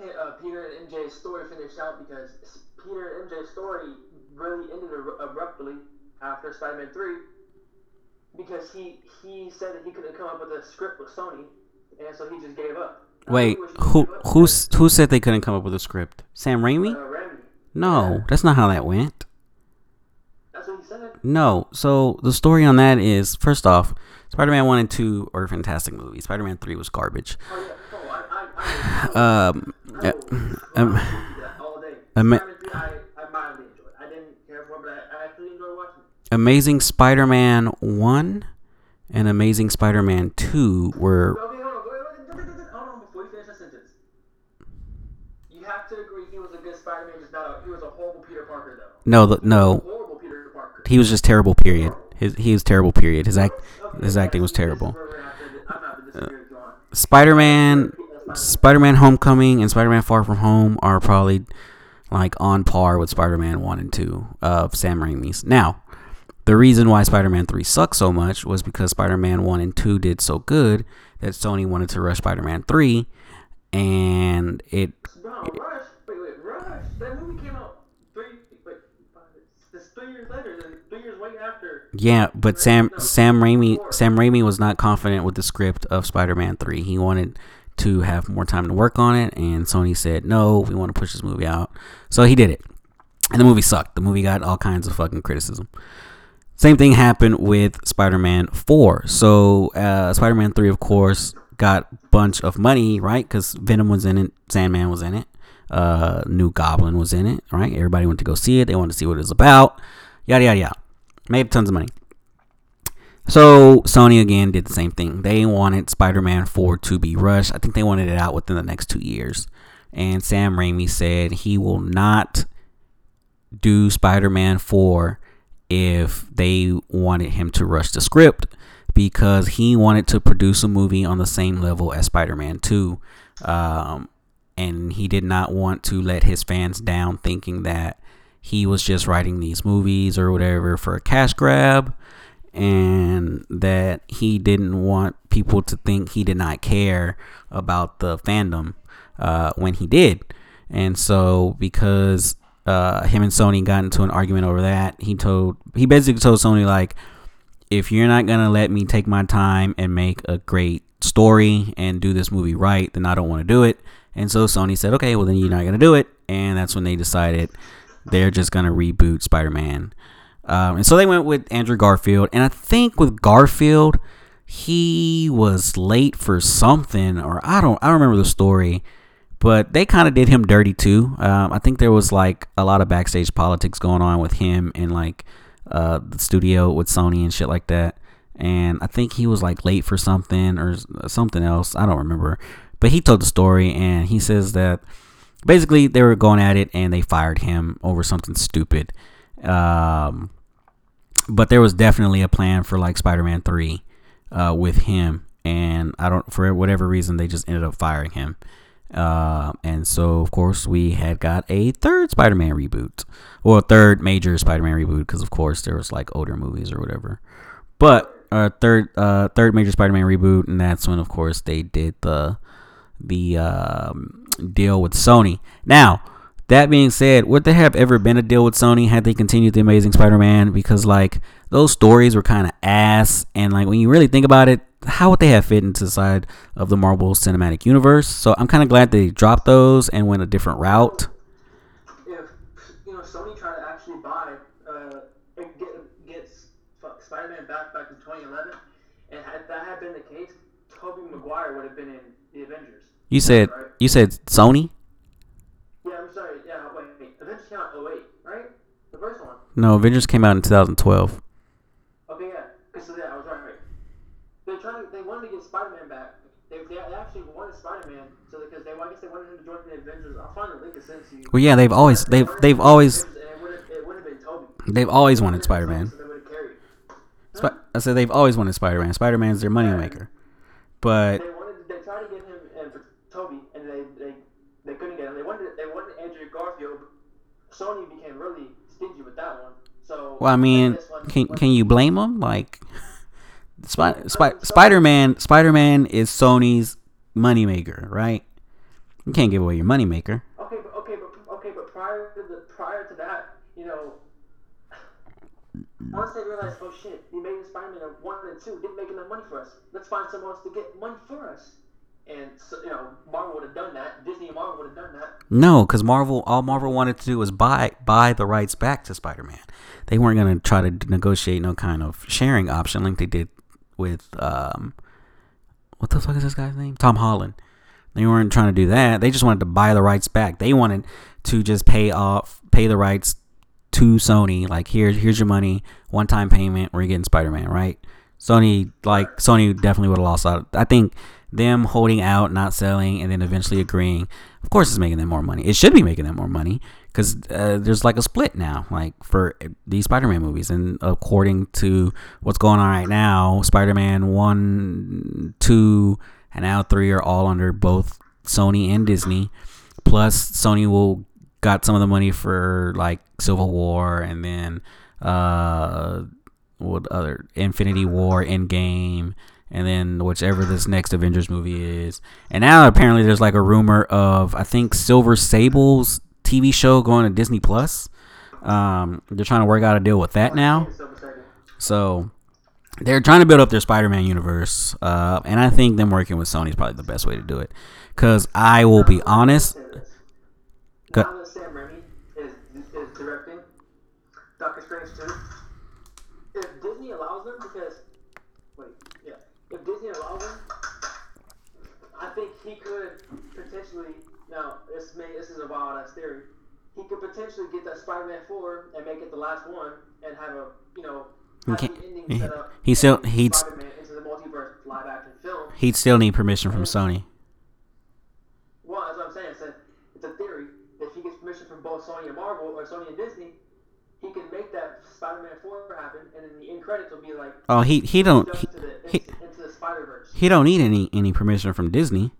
uh, Peter and MJ's story finished out because Peter and MJ's story really ended ab- abruptly after Spider-Man 3 because he he said that he couldn't come up with a script with Sony, and so he just gave up. Wait, who up who said they couldn't come up with a script? Sam Raimi? No, that's not how that went. No. So the story on that is first off, Spider-Man one and two are fantastic movies. Spider-Man three was garbage. Um, will- um, I will do that all day. ama- Spider-Man 3, I, I mildly enjoyed. I didn't care for it, but I, I actually enjoyed watching it. Amazing Spider-Man one and Amazing Spider-Man two were Okay, hold on. Wait, wait, wait, wait, wait, Hold on before you finish that sentence. You have to agree he was a good Spider-Man, just not a, he was a horrible Peter Parker though. No the, no he was just terrible. Period. His he was terrible. Period. His act his acting was terrible. with you on. Spider-Man Spider-Man Homecoming and Spider-Man Far From Home are probably like on par with Spider-Man 1 and 2 of Sam Raimi's. Now, the reason why Spider-Man 3 sucked so much was because Spider-Man 1 and 2 did so good that Sony wanted to rush Spider-Man 3 and it Bro, Rush. Wait, wait, Rush. That movie came out three. Wait, five, it's three years later. Than three years way after. Yeah, but Sam Sam Raimi Sam Raimi was not confident with the script of Spider-Man 3. He wanted to have more time to work on it and Sony said, "No, we want to push this movie out." So he did it. And the movie sucked. The movie got all kinds of fucking criticism. Same thing happened with Spider-Man 4. So uh, Spider-Man 3, of course, got bunch of money, right? Because Venom was in it, Sandman was in it, uh, New Goblin was in it, right? Everybody went to go see it. They wanted to see what it was about. Yada yada yada. Made tons of money. So Sony again did the same thing. They wanted Spider-Man 4 to be rushed. I think they wanted it out within the next two years. And Sam Raimi said he will not do Spider-Man 4 if they wanted him to rush the script because he wanted to produce a movie on the same level as Spider-Man 2. Um, and he did not want to let his fans down thinking that he was just writing these movies or whatever for a cash grab and that he didn't want people to think he did not care about the fandom uh, when he did. And so, because uh, him and Sony got into an argument over that, he told he basically told Sony like, if you're not gonna let me take my time and make a great story and do this movie right, then I don't want to do it. And so Sony said, okay, well then you're not gonna do it. And that's when they decided they're just gonna reboot Spider-Man. Um, and so they went with Andrew Garfield. And I think with Garfield, he was late for something, or I don't, I don't remember the story. But they kind of did him dirty too. Um, I think there was like a lot of backstage politics going on with him and like uh, the studio with Sony and shit like that. And I think he was like late for something or something else. I don't remember. But he told the story and he says that basically they were going at it and they fired him over something stupid. Um, but there was definitely a plan for like Spider-Man 3 uh, with him. And I don't, for whatever reason, they just ended up firing him. Uh, and so, of course, we had got a third Spider-Man reboot, or a third major Spider-Man reboot, because of course there was like older movies or whatever. But a third, uh, third major Spider-Man reboot, and that's when, of course, they did the the um, deal with Sony. Now, that being said, would there have ever been a deal with Sony had they continued the Amazing Spider-Man? Because like those stories were kind of ass, and like when you really think about it, how would they have fit into the side of the Marvel Cinematic Universe? So I'm kind of glad they dropped those and went a different route. If you know Sony tried to actually buy uh, and get get Spider-Man back back in 2011, and had that had been the case, Tobey Maguire would have been in the Avengers. You said. You said Sony? Yeah, I'm sorry. Yeah, wait, wait. Avengers came out in 08, right? The first one. No, Avengers came out in 2012. Okay, yeah. so, yeah, I was right. right. They're trying to. They wanted to get Spider-Man back. They, actually wanted Spider-Man, so because they, I guess they wanted him to join the Avengers. I'll find the link and send to you. Well, yeah, they've always they've they've always And it would have it would have been Tobey. they've always wanted Spider-Man. So would have carried. Sp- I said they've always wanted Spider-Man. Spider-Man's their moneymaker. But They wanted. They tried to get him and for Tobey, and they they, they couldn't get him. They wanted. They wanted Andrew Garfield. Sony became really stingy with that one. So well, I mean, one- can can you blame them? Like, Spi- Spi- Spider-Man Spider-Man is Sony's moneymaker, right? You can't give away your moneymaker. Okay, but okay, but okay, but prior to the prior to that, you know, once they realized, oh shit, we made Spider-Man of one and two didn't make enough money for us. Let's find someone else to get money for us. And so, you know, Marvel would have done that. Disney and Marvel would have done that. No, because Marvel, all Marvel wanted to do was buy buy the rights back to Spider-Man. They weren't gonna try to negotiate no kind of sharing option like they did with um, what the fuck is this guy's name? Tom Holland. They weren't trying to do that. They just wanted to buy the rights back. They wanted to just pay off, pay the rights to Sony. Like here, here's your money, one time payment. We're getting Spider-Man, right? Sony, like Sony, definitely would have lost out. I think them holding out, not selling, and then eventually agreeing. Of course, it's making them more money. It should be making them more money because uh, there's like a split now, like for these Spider-Man movies. And according to what's going on right now, Spider-Man one, two, and now three are all under both Sony and Disney. Plus, Sony will got some of the money for like Civil War, and then uh, what other Infinity War, Endgame, and then whichever this next Avengers movie is. And now apparently there's like a rumor of I think Silver Sable's TV show going to Disney Plus. Um, they're trying to work out a deal with that now. So, they're trying to build up their Spider-Man universe, uh, and I think them working with Sony is probably the best way to do it. Cause I will be honest. Go- Doctor Strange 2, if Disney allows them, because, if Disney allows them, I think he could potentially, now, this may, this is a wild ass theory, he could potentially get that Spider-Man 4 and make it the last one and have a, you know, have He ending he- set up. he still- he'd- Spider-Man into the multiverse live action film. he'd still need permission from Sony. Well, that's what I'm saying. I said it's a theory. If he gets permission from both Sony and Marvel or Sony and Disney, he can make that Spider-Man 4 happen, and then the end credits will be like Oh, he he don't he, he, into, into the Spider-Verse. he don't need any any permission from Disney.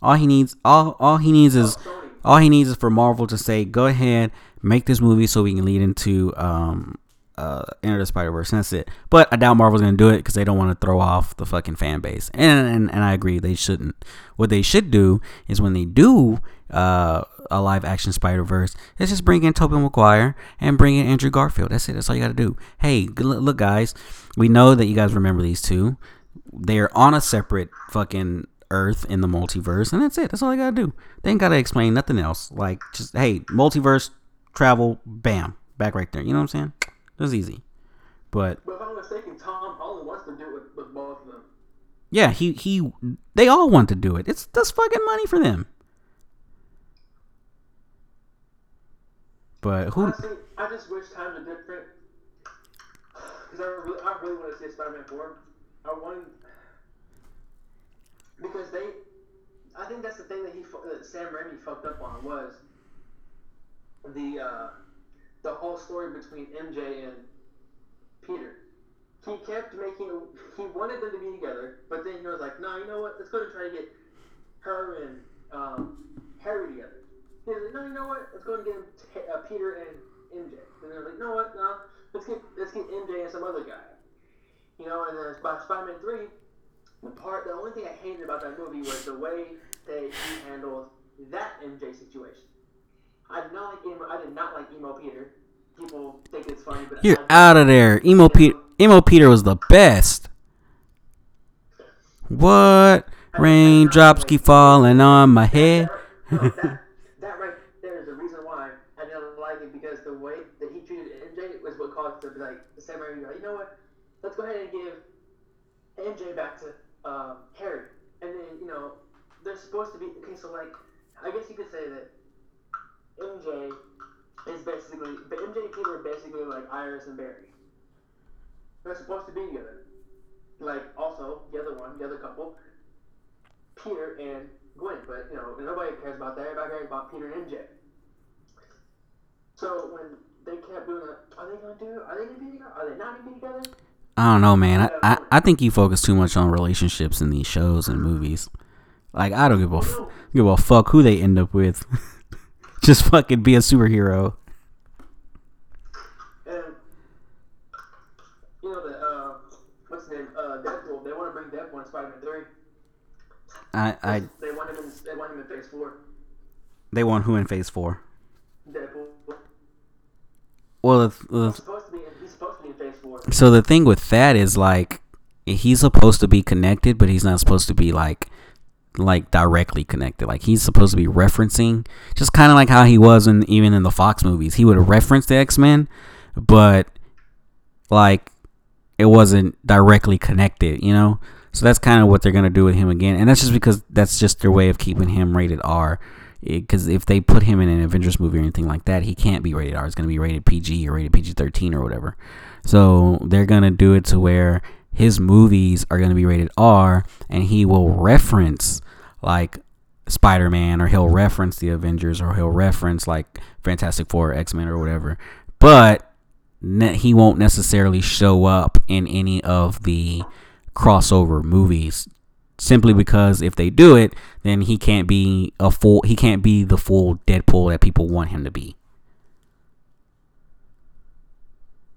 All he needs all all he needs is Sony. all he needs is for Marvel to say, "Go ahead, make this movie so we can lead into um uh Enter the Spider Verse." That's it. But I doubt Marvel's gonna do it because they don't want to throw off the fucking fan base. And, and and I agree, they shouldn't. What they should do is when they do uh a live action Spider Verse, let's just bring in Tobey Maguire and bring in Andrew Garfield. That's it. That's all you got to do. Hey, look, look, guys, we know that you guys remember these two. They're on a separate fucking Earth in the multiverse, and that's it. That's all I gotta do. They ain't gotta explain nothing else. Like, just hey, multiverse travel, bam, back right there. You know what I'm saying? That's easy. But But if I'm mistaken, Tom Holland wants to do it with, both of them. yeah, he he, they all want to do it. It's that's fucking money for them. But who? Honestly, I just wish times were different. Because I really, I really want to see Spider-Man 4. I want because they, I think that's the thing that he that Sam Raimi fucked up on was the uh, the whole story between MJ and Peter. He kept making he wanted them to be together, but then he was like, no, you know what? Let's go and try to get her and um, Harry together. He was like, no, you know what? Let's go and get him t- uh, Peter and MJ. And they're like, no, what? No, let's get let's get MJ and some other guy. You know, and then by Spider-Man three, the part the only thing I hated about that movie was the way they handled that MJ situation. I did not like emo. I did not like emo Peter. People think it's funny, but You're I, out of there. Emo Peter. Emo Peter was the best. What? Raindrops keep falling on my head. No, that, that right there is the reason why I didn't like it because the way that he treated MJ was what caused it to be like the same way. Like, you know what? Let's go ahead and give MJ back to um, Harry, and then you know they're supposed to be okay. So like, I guess you could say that MJ is basically, but MJ and Peter are basically like Iris and Barry. They're supposed to be together. Like also the other one, the other couple, Peter and Gwen. But you know nobody cares about that. Everybody cares about Peter and MJ. So when they kept doing it, are they gonna do? Are they gonna be together? Are they not gonna be together? I don't know, man. I, I, I think you focus too much on relationships in these shows and movies. Like I don't give a f- give a fuck who they end up with. Just fucking be a superhero. And you know the uh, what's his name? Uh, Deadpool. They want to bring Deadpool in Spider-Man Three. I, I They want him in. They want him in Phase Four. they want who in Phase Four? Deadpool. Well, the, He's supposed to be. In, he's supposed to be in Phase Four. so the thing with that is like he's supposed to be connected, but he's not supposed to be like like directly connected. Like he's supposed to be referencing, just kind of like how he was in even in the Fox movies. He would reference the X Men, but like it wasn't directly connected. You know, so that's kind of what they're gonna do with him again, and that's just because that's just their way of keeping him rated R. Eh, because if they put him in an Avengers movie or anything like that, he can't be rated R. It's to be rated PG or rated PG 13 or whatever. So they're to do it to where his movies are going to be rated R and he will reference like Spider Man or he'll reference the Avengers or he'll reference like Fantastic Four, X Men or whatever. But ne- he won't necessarily show up in any of the crossover movies simply because if they do it, then he can't be a full he can't be the full Deadpool that people want him to be.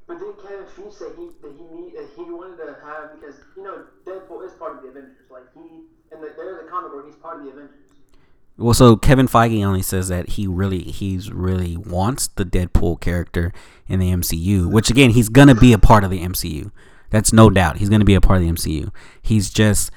But then Kevin Feige said he he wanted to have because you know Deadpool is part of the Avengers. Like he and the, there's a comic where he's part of the Avengers. Well, so Kevin Feige only says that he really he's really wants the Deadpool character in the MCU, which again he's gonna be a part of the MCU. That's no doubt. He's gonna be a part of the MCU. He's just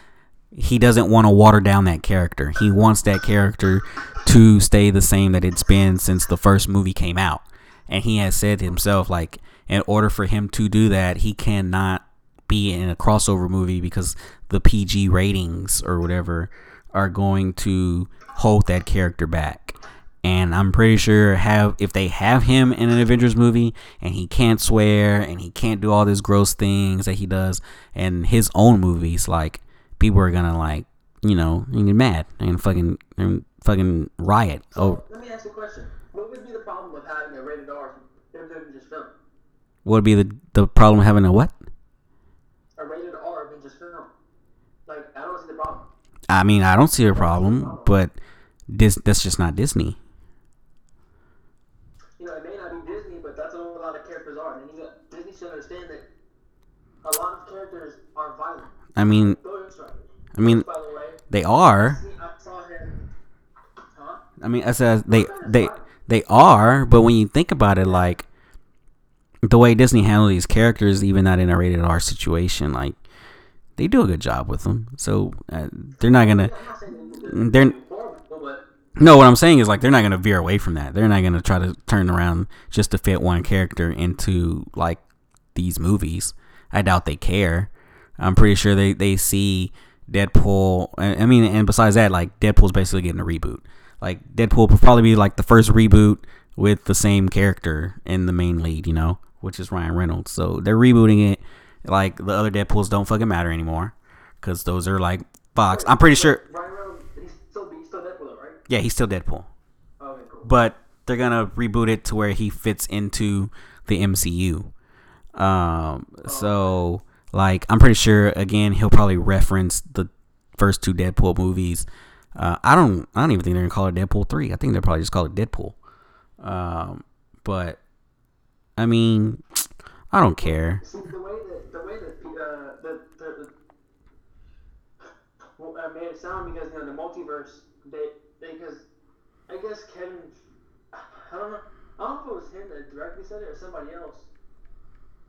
he doesn't want to water down that character. He wants that character to stay the same that it's been since the first movie came out. And he has said himself, like, in order for him to do that, he cannot be in a crossover movie because the PG ratings or whatever are going to hold that character back. And I'm pretty sure have if they have him in an Avengers movie and he can't swear and he can't do all these gross things that he does in his own movies, like people are gonna like, you know, get mad and fucking and fucking riot. Oh, Let me ask you a question. What would be the problem with having a rated R Avengers film? what would be the the problem of having a what? A rated R Avengers film. Like I don't see the problem. I mean, I don't see a problem, but this that's just not Disney. You know, it may not be Disney, but that's what a lot of characters are. And you got, Disney should understand that a lot of characters are violent. I mean, I mean, By the way, they are. see, I saw him. Huh? I mean, I said they they they are, but when you think about it, like the way Disney handled these characters, even not in a rated R situation, like they do a good job with them. So uh, they're not gonna. They're no. What I'm saying is like they're not gonna veer away from that. They're not gonna try to turn around just to fit one character into like these movies. I doubt they care. I'm pretty sure they they see Deadpool. I mean, and besides that, like Deadpool's basically getting a reboot. Like Deadpool will probably be like the first reboot with the same character in the main lead, you know, which is Ryan Reynolds. So they're rebooting it. Like the other Deadpools don't fucking matter anymore because those are like Fox. I'm pretty sure. He's still he's still Deadpool, right? Yeah, he's still Deadpool, Okay, cool. but they're gonna reboot it to where he fits into the MCU. Um, so like I'm pretty sure again he'll probably reference the first two Deadpool movies. Uh, I don't I don't even think they're gonna call it Deadpool three. I think they'll probably just call it Deadpool. Um, but I mean, I don't care. See the way that the the the, I made it sound because you know the multiverse they because I guess Kevin I don't know. I don't know if it was him that directly said it or somebody else,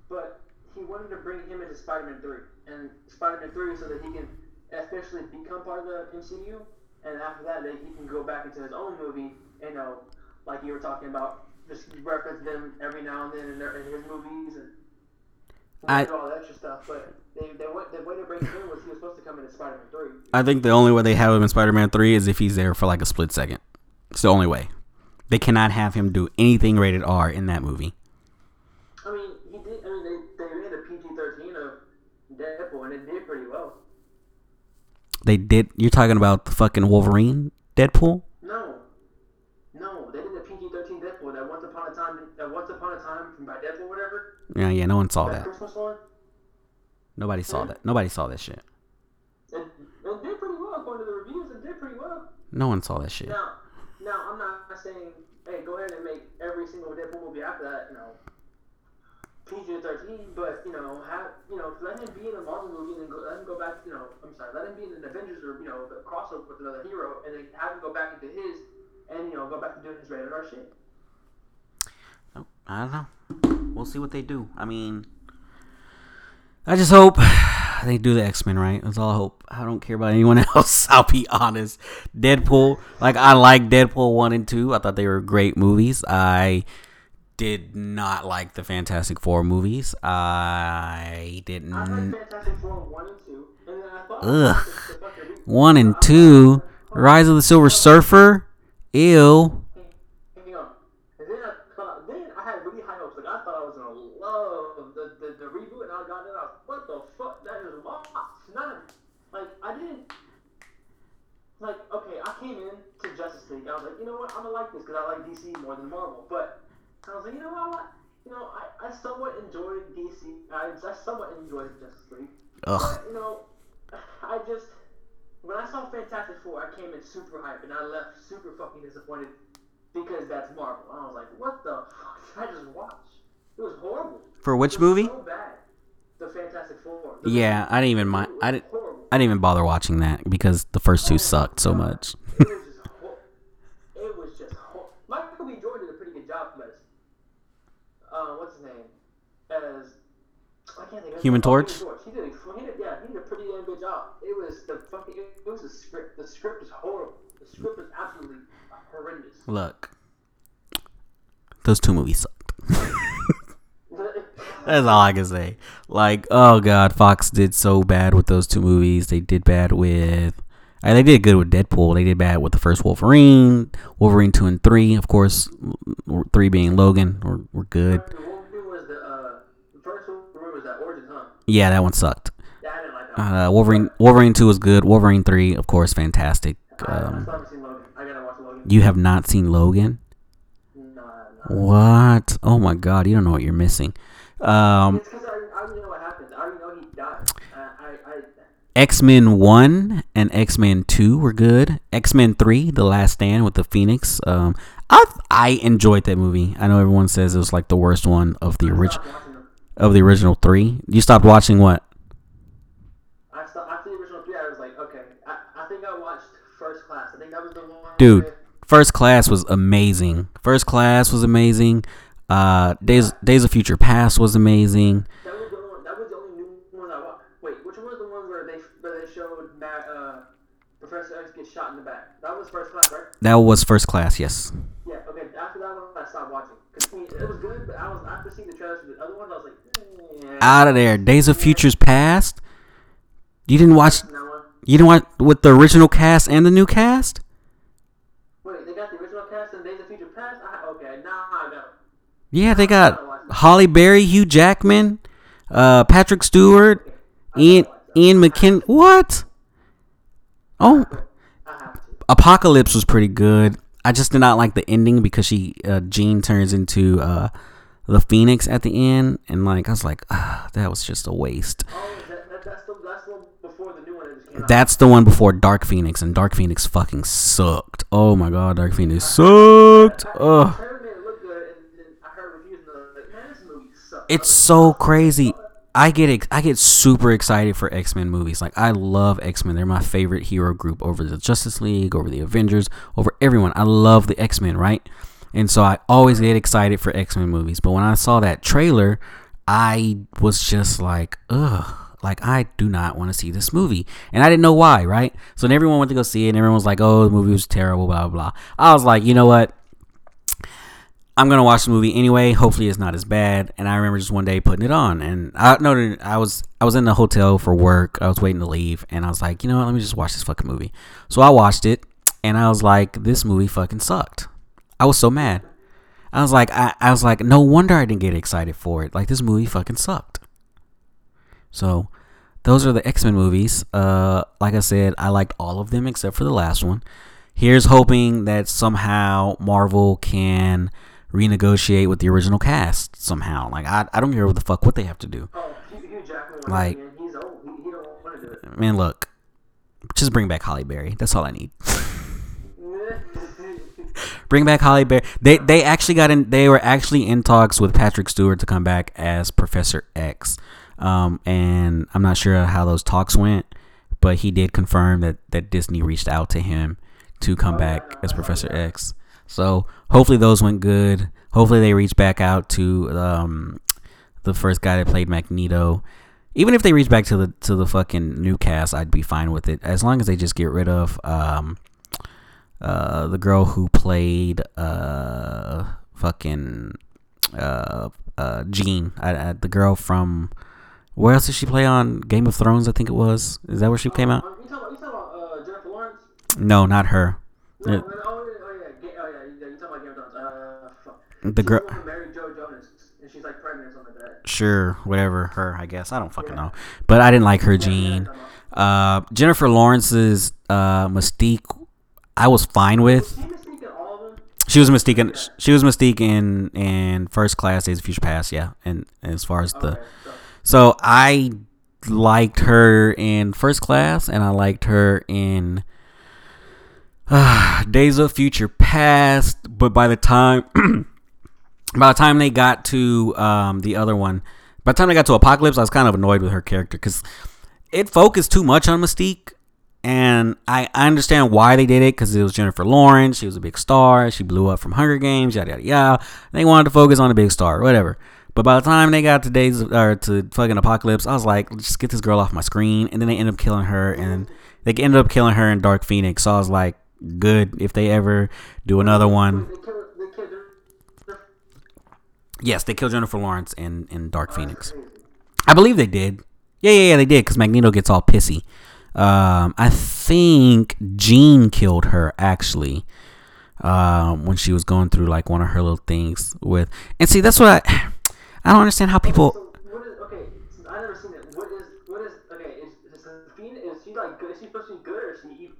but he wanted to bring him into Spider-Man three and Spider-Man three so that he can officially become part of the MCU, and after that, that he can go back into his own movie. You know, like you were talking about, just reference them every now and then in, their, in his movies and. I- all that extra stuff, but they, they the way to bring him in was he was supposed to come into Spider-Man 3. I think the only way they have him in Spider Man 3 is if he's there for like a split second. It's the only way. They cannot have him do anything rated R in that movie. I mean, he did. I mean, they, they made a PG thirteen of Deadpool, and it did pretty well. They did. You're talking about the fucking Wolverine Deadpool? No, no, they did a PG thirteen Deadpool. That once upon a time, that once upon a time from by Deadpool, whatever. Yeah, yeah. No one saw that that. Nobody saw that. Nobody saw that shit. It, it did pretty well according to the reviews. It did pretty well. No one saw that shit. Now, now I'm not saying, hey, go ahead and make every single Deadpool movie after that, you know, PG thirteen, but you know, have you know, let him be in a Marvel movie and then go, let him go back, you know, I'm sorry, let him be in an Avengers or you know, the crossover with another hero, and then have him go back into his, and you know, go back to doing his rated R shit. Oh, I don't know. We'll see what they do. I mean, I just hope they do the X Men right. That's all I hope. I don't care about anyone else. I'll be honest. Deadpool, like I like Deadpool one and two. I thought they were great movies. I did not like the Fantastic Four movies. I didn't. I Fantastic Four one and two, and then I thought Ugh. the, the fucking re- One and two. Rise of the Silver Surfer. Ew. Hang on. And then I thought, then I had really high hopes. Like I thought I was gonna love the, the, the reboot, and I got it. I was, what the fuck? That is lost. None. Like I didn't. Like okay, I came in to Justice League. I was like, you know what? I'm gonna like this because I like DC more than Marvel. But I was like, you know what? You know, I, I somewhat enjoyed DC. I, I somewhat enjoyed Justice League. Ugh. But, you know, I just when I saw Fantastic Four, I came in super hype and I left super fucking disappointed because that's Marvel. I was like, what the fuck did I just watch? It was horrible. For which It was movie? So bad. The Fantastic Four. The Yeah, I didn't even mind. I didn't. horrible. I didn't even bother watching that because the first two sucked so much. It was just hor- It was just hor- Michael B. Jordan did a pretty good job as uh, what's his name as I can't think of Human Torch? He did, a, he did yeah he did a pretty damn good job. It was the fucking it, was the script. The script was horrible. The script was absolutely horrendous. Look, those two movies sucked. That's all I can say. Like, oh god, Fox did so bad with those two movies. They did bad with. Uh, they did good with Deadpool. They did bad with the first Wolverine, Wolverine two and three, of course. Three being Logan, were, were good. Yeah, that one sucked. One. Uh, Wolverine, Wolverine two was good. Wolverine three, of course, fantastic. Um, you have not seen Logan? What? Oh my god, you don't know what you're missing. Um, X Men 1 and X Men 2 were good. X Men 3, The Last Stand with the Phoenix. Um, I I enjoyed that movie. I know everyone says it was like the worst one of the original. Of the original three. You stopped watching what? I stopped, after the original three, I was like, okay. I, I think I watched First Class. I think that was the one. Dude, with- First Class was amazing. First Class was amazing. Uh, Days Days of Future Past was amazing. That was the only one. That was the only new one I watched. Wait, which one was the one where they where they showed Matt, uh, Professor X get shot in the back? That was First Class, right? That was First Class, yes. Yeah. Okay. After that one, I stopped watching. Cause I mean, it was good, but I was after seeing the trailers for the other one, I was like, eh, Out of there. Days of Futures Past. You didn't watch. You didn't watch with the original cast and the new cast. Wait, they got the original cast and Days of Future Past. I, okay, now I got. Yeah, they got Halle Berry, Hugh Jackman, uh, Patrick Stewart, Ian Ian McKellen. What? Oh, I have to. Apocalypse was pretty good. I just did not like the ending because she uh, Jean turns into uh, the Phoenix at the end, and like I was like, ah, that was just a waste. Oh, that, that, that's the that's the one before the new one that just came out. That's the one before Dark Phoenix, and Dark Phoenix fucking sucked. Oh my god, Dark Phoenix sucked. Ugh. heard it look good, and then I heard reviews and I was like, man, this movie sucks. It's so crazy. I get ex- I get super excited for X Men movies. Like I love X Men. They're my favorite hero group over the Justice League, over the Avengers, over everyone. I love the X Men, right? And so I always get excited for X Men movies. But when I saw that trailer, I was just like, ugh. Like I do not want to see this movie, and I didn't know why, right? So then everyone went to go see it, and everyone was like, "Oh, the movie was terrible," blah blah blah. I was like, you know what? I'm gonna watch the movie anyway. Hopefully, it's not as bad. And I remember just one day putting it on, and I no, I was I was in the hotel for work. I was waiting to leave, and I was like, you know what? Let me just watch this fucking movie. So I watched it, and I was like, this movie fucking sucked. I was so mad. I was like, I, I was like, no wonder I didn't get excited for it. Like this movie fucking sucked. So those are the X Men movies. Uh, like I said, I liked all of them except for the last one. Here's hoping that somehow Marvel can renegotiate with the original cast somehow. Like I, I don't care what the fuck what they have to do. Oh, Hugh, Hugh Like- man, he's old. He, he don't want to do it. Man, look, just bring back Halle Berry. That's all I need. Bring back Halle Berry. They they actually got in. They were actually in talks with Patrick Stewart to come back as Professor X. Um, and I'm not sure how those talks went, but he did confirm that that Disney reached out to him to come back as Professor X. So hopefully those went good. Hopefully they reach back out to um, the first guy that played Magneto. Even if they reach back to the to the fucking new cast, I'd be fine with it as long as they just get rid of um, uh, the girl who played uh, fucking uh, uh, Jean, I, I, the girl from where else did she play on Game of Thrones? I think it was. Is that where she came out? You talking about, you talking about uh, Jennifer Lawrence? No, not her. No, no, oh, yeah, oh, yeah, oh, yeah, you talking about Game of Thrones. Uh, fuck. The girl. one who married Joe Jonas, and she's like pregnant like. Sure, whatever. Her, I guess. I don't fucking know. But I didn't like her Jean. Uh, Jennifer Lawrence's uh, Mystique, I was fine with. She was Mystique. In, she was Mystique in in First Class, Days of Future Past. Yeah, and, as far as the so, so I liked her in First Class, and I liked her in uh, Days of Future Past. But by the time by the time they got to um, the other one, by the time they got to Apocalypse, I was kind of annoyed with her character because it focused too much on Mystique. And I, I understand why they did it because it was Jennifer Lawrence. She was a big star. She blew up from Hunger Games, yada yada yada. They wanted to focus on a big star, whatever. But by the time they got to days or to fucking apocalypse, I was like, just get this girl off my screen. And then they ended up killing her, and they ended up killing her in Dark Phoenix. So I was like, good if they ever do another one. Yes, they killed Jennifer Lawrence in in Dark Phoenix. I believe they did. Yeah, yeah, yeah, they did because Magneto gets all pissy. Um, I think Jean killed her actually um, when she was going through like one of her little things with. And see, that's what I I don't understand how people. So what is okay? Since I never seen it. What is what is okay? Is is she like good? Is she supposed to be good or is she evil?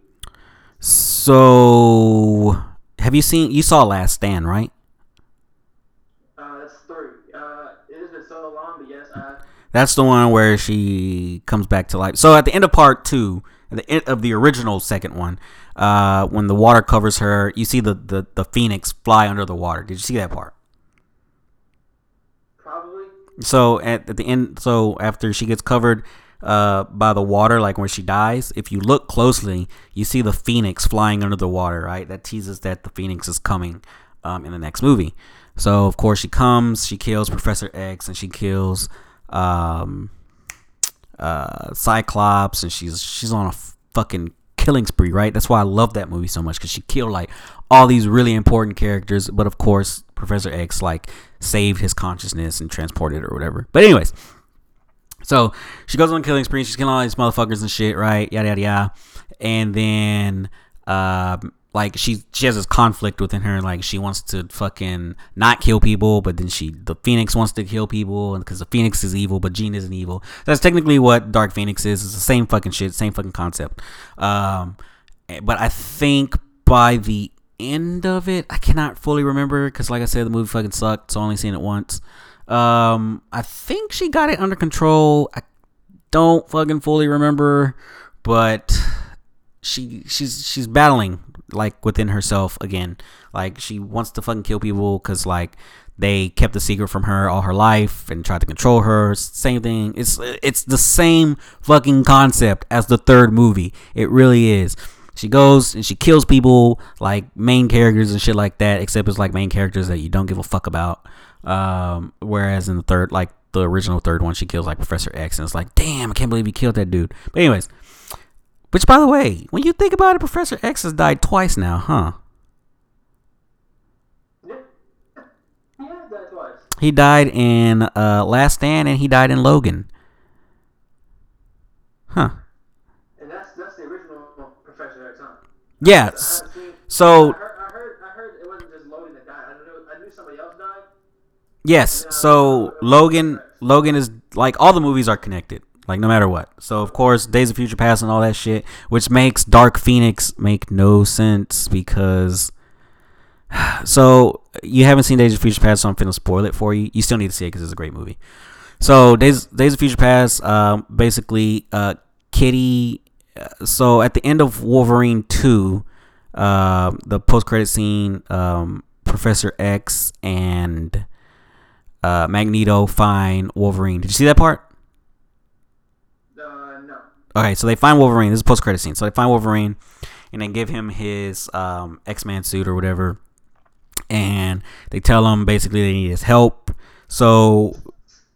So, have you seen? You saw Last Stand, right? Uh, that's three. Uh, it has been so long, but yes, I. That's the one where she comes back to life. So at the end of part two, at the end of the original second one, uh, when the water covers her, you see the, the, the phoenix fly under the water. Did you see that part? Probably. So at, at the end, so after she gets covered uh, by the water, like when she dies, if you look closely, you see the phoenix flying under the water. Right, that teases that the phoenix is coming um, in the next movie. So of course she comes, she kills Professor X, and she kills um, uh, Cyclops, and she's she's on a fucking killing spree, right? That's why I love that movie so much because she killed like all these really important characters, but of course Professor X like saved his consciousness and transported or whatever. But anyways, so she goes on a killing spree. She's killing all these motherfuckers and shit, right? Yada yada yada. And then, um, like she she has this conflict within her. Like she wants to fucking not kill people, but then she the Phoenix wants to kill people, because the Phoenix is evil, but Jean isn't evil. That's technically what Dark Phoenix is. It's the same fucking shit, same fucking concept. Um, but I think by the end of it, I cannot fully remember because, like I said, the movie fucking sucked. So I only seen it once. Um, I think she got it under control. I don't fucking fully remember, but she she's she's battling like within herself again. Like she wants to fucking kill people because like they kept the secret from her all her life and tried to control her. Same thing. It's it's the same fucking concept as the third movie. It really is. She goes and she kills people like main characters and shit like that, except it's like main characters that you don't give a fuck about. Um, whereas in the third, like the original third one, she kills like Professor X, and it's like, damn, I can't believe he killed that dude. But anyways, which by the way, when you think about it, Professor X has died twice now, huh? Yeah. He has that twice. He died in uh, Last Stand and he died in Logan. Huh. And that's that's the original Professor X, huh? Yeah. I haven't seen- So I heard, I heard, I heard it wasn't just Logan that died. I knew, I knew somebody else died. yes. So Logan Logan is like all the movies are connected. Like no matter what. So of course Days of Future Past and all that shit, which makes Dark Phoenix make no sense because so you haven't seen Days of Future Past, so I'm finna spoil it for you. You still need to see it because it's a great movie. So Days Days of Future Past, um, basically, uh, Kitty. uh, So at the end of Wolverine two, uh, the post credit scene, um, Professor X and uh, Magneto find Wolverine. Did you see that part? Okay, so they find Wolverine. This is post credit scene. So they find Wolverine, and they give him his um, X Man suit or whatever, and they tell him basically they need his help. So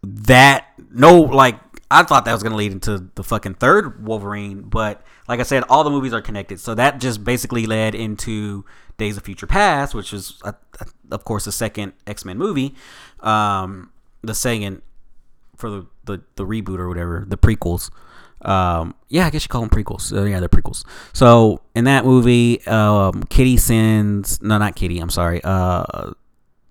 that no, like I thought that was gonna lead into the fucking third Wolverine, but like I said, all the movies are connected. So that just basically led into Days of Future Past, which is uh, of course the second X Men movie, um, the second for the, the the reboot or whatever, the prequels. Um, yeah, I guess you call them prequels. Uh, yeah, they're prequels. So in that movie, um, Kitty sends no, not Kitty. I'm sorry. Uh,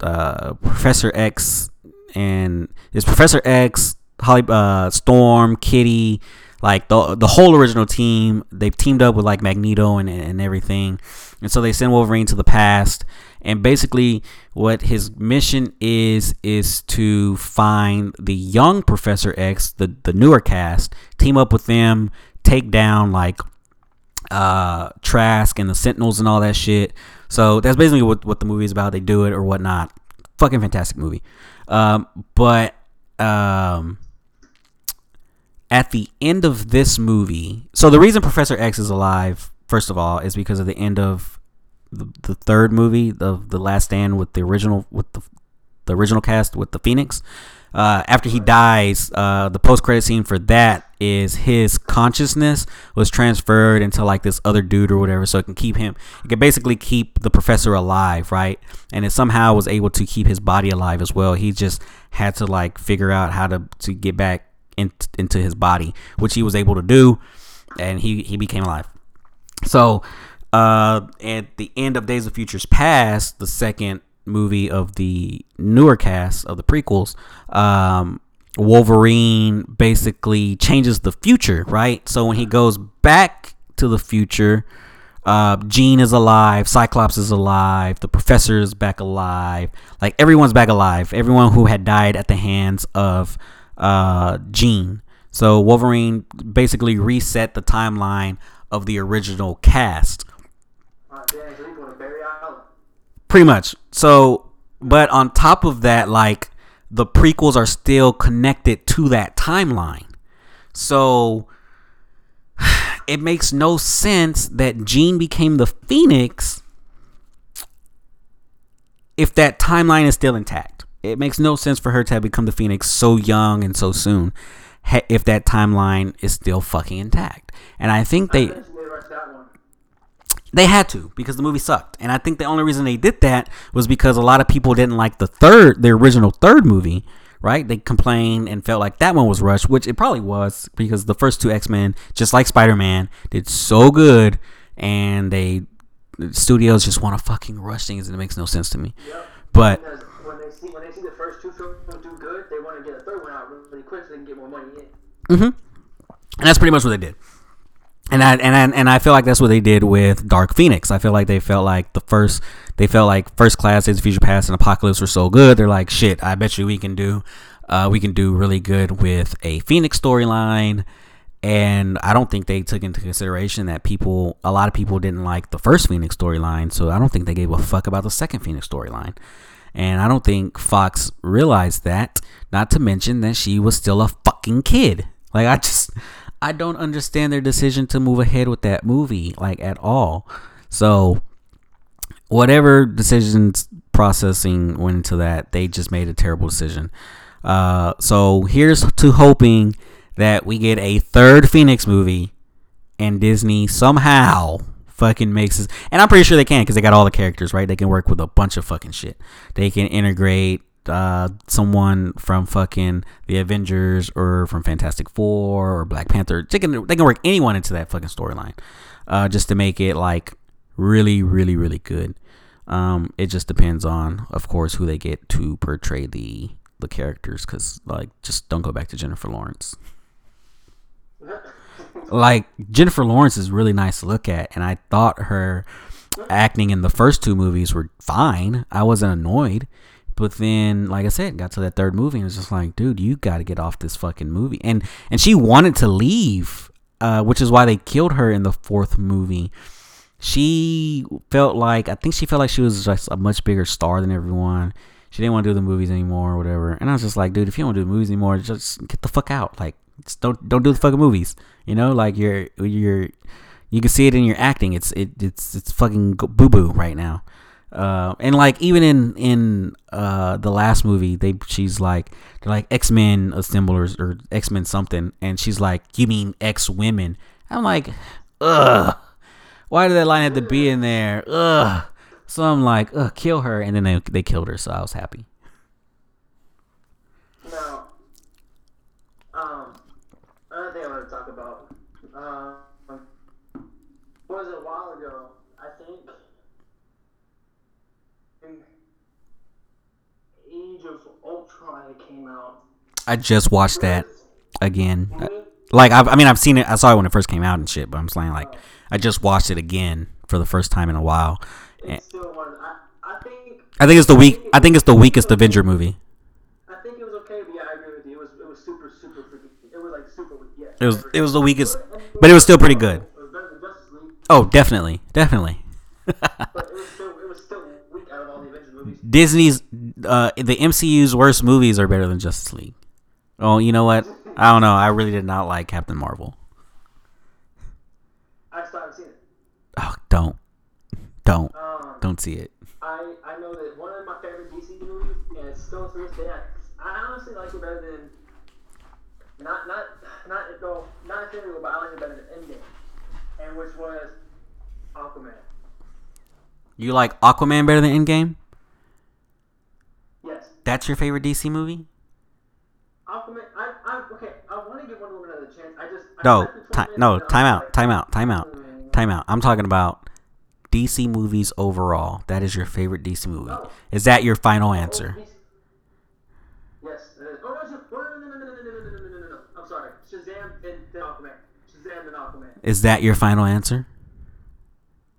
uh, Professor X and it's Professor X, Halle, uh, Storm, Kitty, like the the whole original team. They've teamed up with like Magneto and and everything, and so they send Wolverine to the past. And basically, what his mission is is to find the young Professor X, the the newer cast, team up with them, take down like uh Trask and the Sentinels and all that shit. So that's basically what what the movie is about. They do it or whatnot. Fucking fantastic movie. Um, but um, at the end of this movie, so the reason Professor X is alive, first of all, is because of the end of the, the third movie of the Last Stand with the original with the the original cast with the Phoenix. Uh, after he dies, uh, the post credit scene for that is his consciousness was transferred into like this other dude or whatever, so it can keep him. It can basically keep the professor alive, right? And it somehow was able to keep his body alive as well. He just had to like figure out how to to get back in, into his body, which he was able to do, and he he became alive. So, uh, at the end of Days of Futures Past, the second movie of the newer cast of the prequels, um, Wolverine basically changes the future, right? So when he goes back to the future, uh, Jean is alive, Cyclops is alive, the Professor is back alive, like everyone's back alive. Everyone who had died at the hands of uh, Jean. So Wolverine basically reset the timeline of the original cast. Pretty much. So, but on top of that, like the prequels are still connected to that timeline. So it makes no sense that Jean became the Phoenix if that timeline is still intact. It makes no sense for her to have become the Phoenix so young and so soon if that timeline is still fucking intact. And I think they Eventually they rushed that one. They had to because the movie sucked. And I think the only reason they did that was because a lot of people didn't like the third, the original third movie, right? They complained and felt like that one was rushed, which it probably was because the first two X Men, just like Spider Man, did so good, and they the studios just want to fucking rush things, and it makes no sense to me. Yep. But when they see when they see the first two films do good, they want to get a third one out really quick so they can get more money in. Mm-hmm. And that's pretty much what they did. And I and I, and I feel like that's what they did with Dark Phoenix. I feel like they felt like the first they felt like First Class, Days of Future Past, and Apocalypse were so good. They're like, shit. I bet you we can do, uh, we can do really good with a Phoenix storyline. And I don't think they took into consideration that people, a lot of people didn't like the first Phoenix storyline. So I don't think they gave a fuck about the second Phoenix storyline. And I don't think Fox realized that. Not to mention that she was still a fucking kid. Like I just, I don't understand their decision to move ahead with that movie like at all. So whatever decisions processing went into that, they just made a terrible decision. Uh, so here's to hoping that we get a third Phoenix movie and Disney somehow fucking makes it. And I'm pretty sure they can because they got all the characters, right? They can work with a bunch of fucking shit. They can integrate uh, someone from fucking the Avengers or from Fantastic Four or Black Panther. They can they can work anyone into that fucking storyline, uh, just to make it like really, really, really good. Um, it just depends on, of course, who they get to portray the the characters. Because like, just don't go back to Jennifer Lawrence. like Jennifer Lawrence is really nice to look at, and I thought her acting in the first two movies were fine. I wasn't annoyed. But then, like I said, got to that third movie and was just like, dude, you got to get off this fucking movie. And and she wanted to leave, uh, which is why they killed her in the fourth movie. She felt like I think she felt like she was just a much bigger star than everyone. She didn't want to do the movies anymore or whatever. And I was just like, dude, if you don't do the movies anymore, just get the fuck out. Like, don't don't do the fucking movies. You know, like you're you're you can see it in your acting. It's it it's it's fucking boo boo right now. Uh, and like even in in uh, the last movie, they she's like they're like X Men assemblers or X Men something, and she's like, "You mean X women?" I'm like, ugh. Why did that line have to be in there? Ugh. So I'm like, ugh, kill her, and then they they killed her, so I was happy. Now, um, another thing I want to talk about. Um, was a while ago? I think Age of Ultron came out. I just watched that again. Like I've, I mean, I've seen it. I saw it when it first came out and shit. But I'm saying like, I just watched it again for the first time in a while. It's still one. I, I think. I think it's the weak. I think it's the weakest Avenger movie. I think it was okay, but yeah, I agree with you. It was it was super super. It was like super weak. Yeah. It was it was the weakest, but it was still pretty good. It was better than Justice League, Oh, definitely, definitely. Disney's uh, the MCU's worst movies are better than Justice League. Oh, you know what? I don't know. I really did not like Captain Marvel. I still haven't seen it. Oh, don't, don't, Um, don't see it. I, I know that one of my favorite DC movies, and it's still to this day, I, I honestly like it better than not not not no not Infinity War, but I like it better than Endgame, and which was Aquaman. You like Aquaman better than Endgame? Yes, That's your favorite DC movie? Aquaman. I, I okay. I want to give Wonder Woman another chance. I just I No, liked the 20 time, no, time out, time out, time out, mm, time out. I'm talking about DC movies overall. That is your favorite DC movie. Is that your final answer? Yes. it is. Oh no, no, no, no, no, no, no, no, no, no, no, no, no, no. I'm sorry. Shazam and then Aquaman. Shazam and Aquaman. Is that your final answer?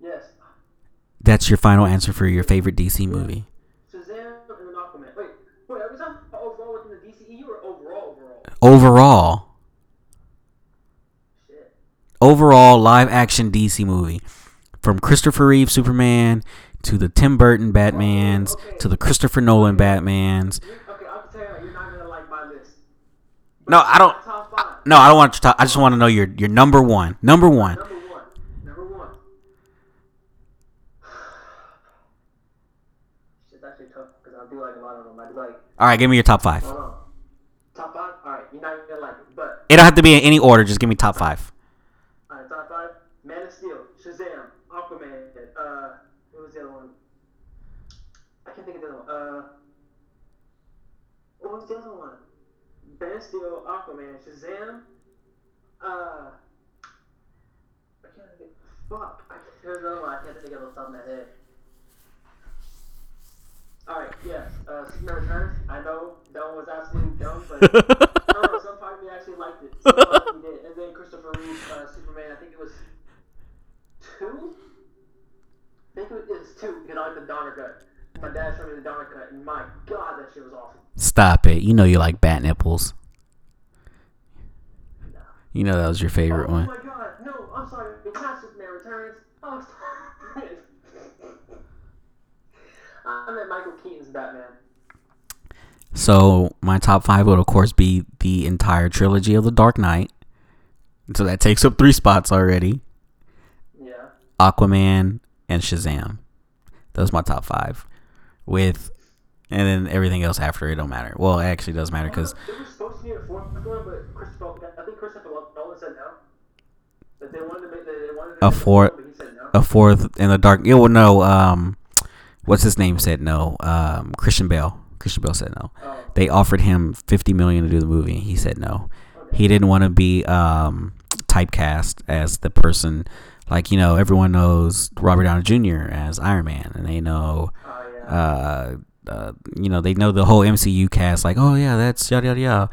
Yes. That's your final answer for your favorite DC movie. Shazam and then Aquaman. Wait, wait, are we talking about overall within the DCEU or overall overall? Overall, Shit. overall live action DC movie. From Christopher Reeve Superman to the Tim Burton Batmans to the Christopher Nolan Batmans. Okay, I can tell you right, you're not gonna like list. No, I don't. Five. No, I don't want to talk. I just want to know your your number one. Number one. Number one. Number one. Shit's actually tough because I do like a lot of them. I do like. All right, give me your top five. Hold on. Top five. All right, you're not gonna like it, don't have to be in any order. Just give me top five. all right, top five. Man of Steel, Shazam, Aquaman. Uh, what was the other one? I can't think of the other one. Uh, what was the other one? Man of Steel, Aquaman, Shazam. Uh, I can't think. Fuck. I, there's another one I can't think of off the top of my head. Alright, yes. Uh, Superman Returns. I know that one was absolutely dumb, but I don't know, some part of me actually liked it. Some part of me did. And then Christopher Reeve, uh, Superman, I think it was two? I think it was, two because I like the Donner cut. My dad showed me the Donner cut, and my god, that shit was awesome. Stop it. You know you like bat nipples. You know that was your favorite oh one. my god, no, I'm sorry. It's not Superman Returns. Oh, sorry. I meant Michael Keaton's Batman. So my top five would of course be the entire trilogy of The Dark Knight. So that takes up three spots already. Yeah. Aquaman and Shazam. Those my top five. With and then everything else after it don't matter. Well, it actually does matter because There was supposed to be a fourth one, but Christopher, I think Christopher Nolan said no. That they wanted to make, they wanted to A fourth- but no. a fourth in the dark. Yeah, well, no. Um, what's his name said no. Um, Christian Bale. Christian Bale said no. They offered him fifty million to do the movie. He said no. He didn't want to be um typecast as the person. Like you know, everyone knows Robert Downey Jr. as Iron Man, and they know uh, uh, you know, they know the whole MCU cast. Like, oh yeah, that's yada yada yada.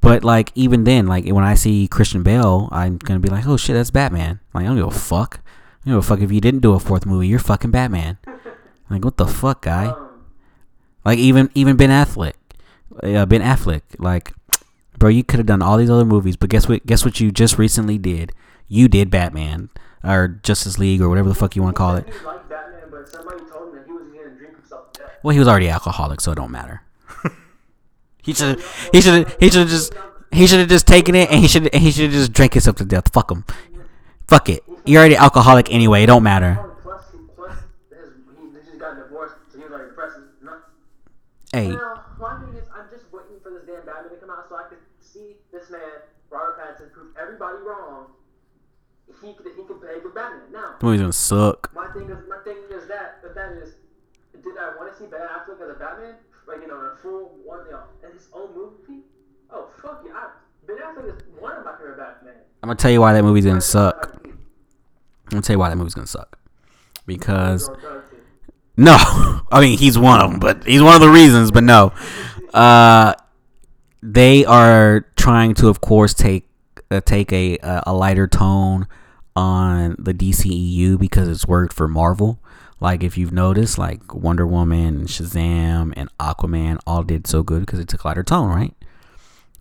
But like, even then, like when I see Christian Bale, I'm gonna be like, oh shit, that's Batman. Like, I don't give a fuck. Don't give a fuck if you didn't do a fourth movie. You're fucking Batman. Like, what the fuck, guy? Like, even even Ben Affleck, uh, Ben Affleck, like, bro, you could have done all these other movies, but guess what? Guess what? You just recently did. You did Batman or Justice League or whatever the fuck you want to call it. He Batman, but somebody told him that he was going to drink himself to death. Well, he was already alcoholic, so it don't matter. he should he should he should have just he should have just taken it and he should he should have just drank himself to death. Fuck him. Fuck it. You're already alcoholic anyway. It don't matter. Oh, Plus, plus his, he, he just got divorced, so he was already depressed. No. Hey, Now, my thing is, I'm just waiting for this damn Batman to come out so I can see this man, Robert Pattinson, prove everybody wrong. He could, he could play good Batman. Now, the movie's gonna suck. my thing is, my thing is that, but that is, did I want to see Ben Affleck as a Batman? Like, you know, in a full one, you know, in his own movie? Oh, fuck yeah. I, Ben Affleck is one of my favorite Batman. I'm gonna tell you why that movie's gonna suck. I'm gonna tell you why that movie's gonna suck. Because no, I mean he's one of them, but he's one of the reasons. But no, uh, they are trying to, of course, take uh, take a a lighter tone on the DCEU because it's worked for Marvel. Like if you've noticed, like Wonder Woman, Shazam, and Aquaman all did so good because it took a lighter tone, right?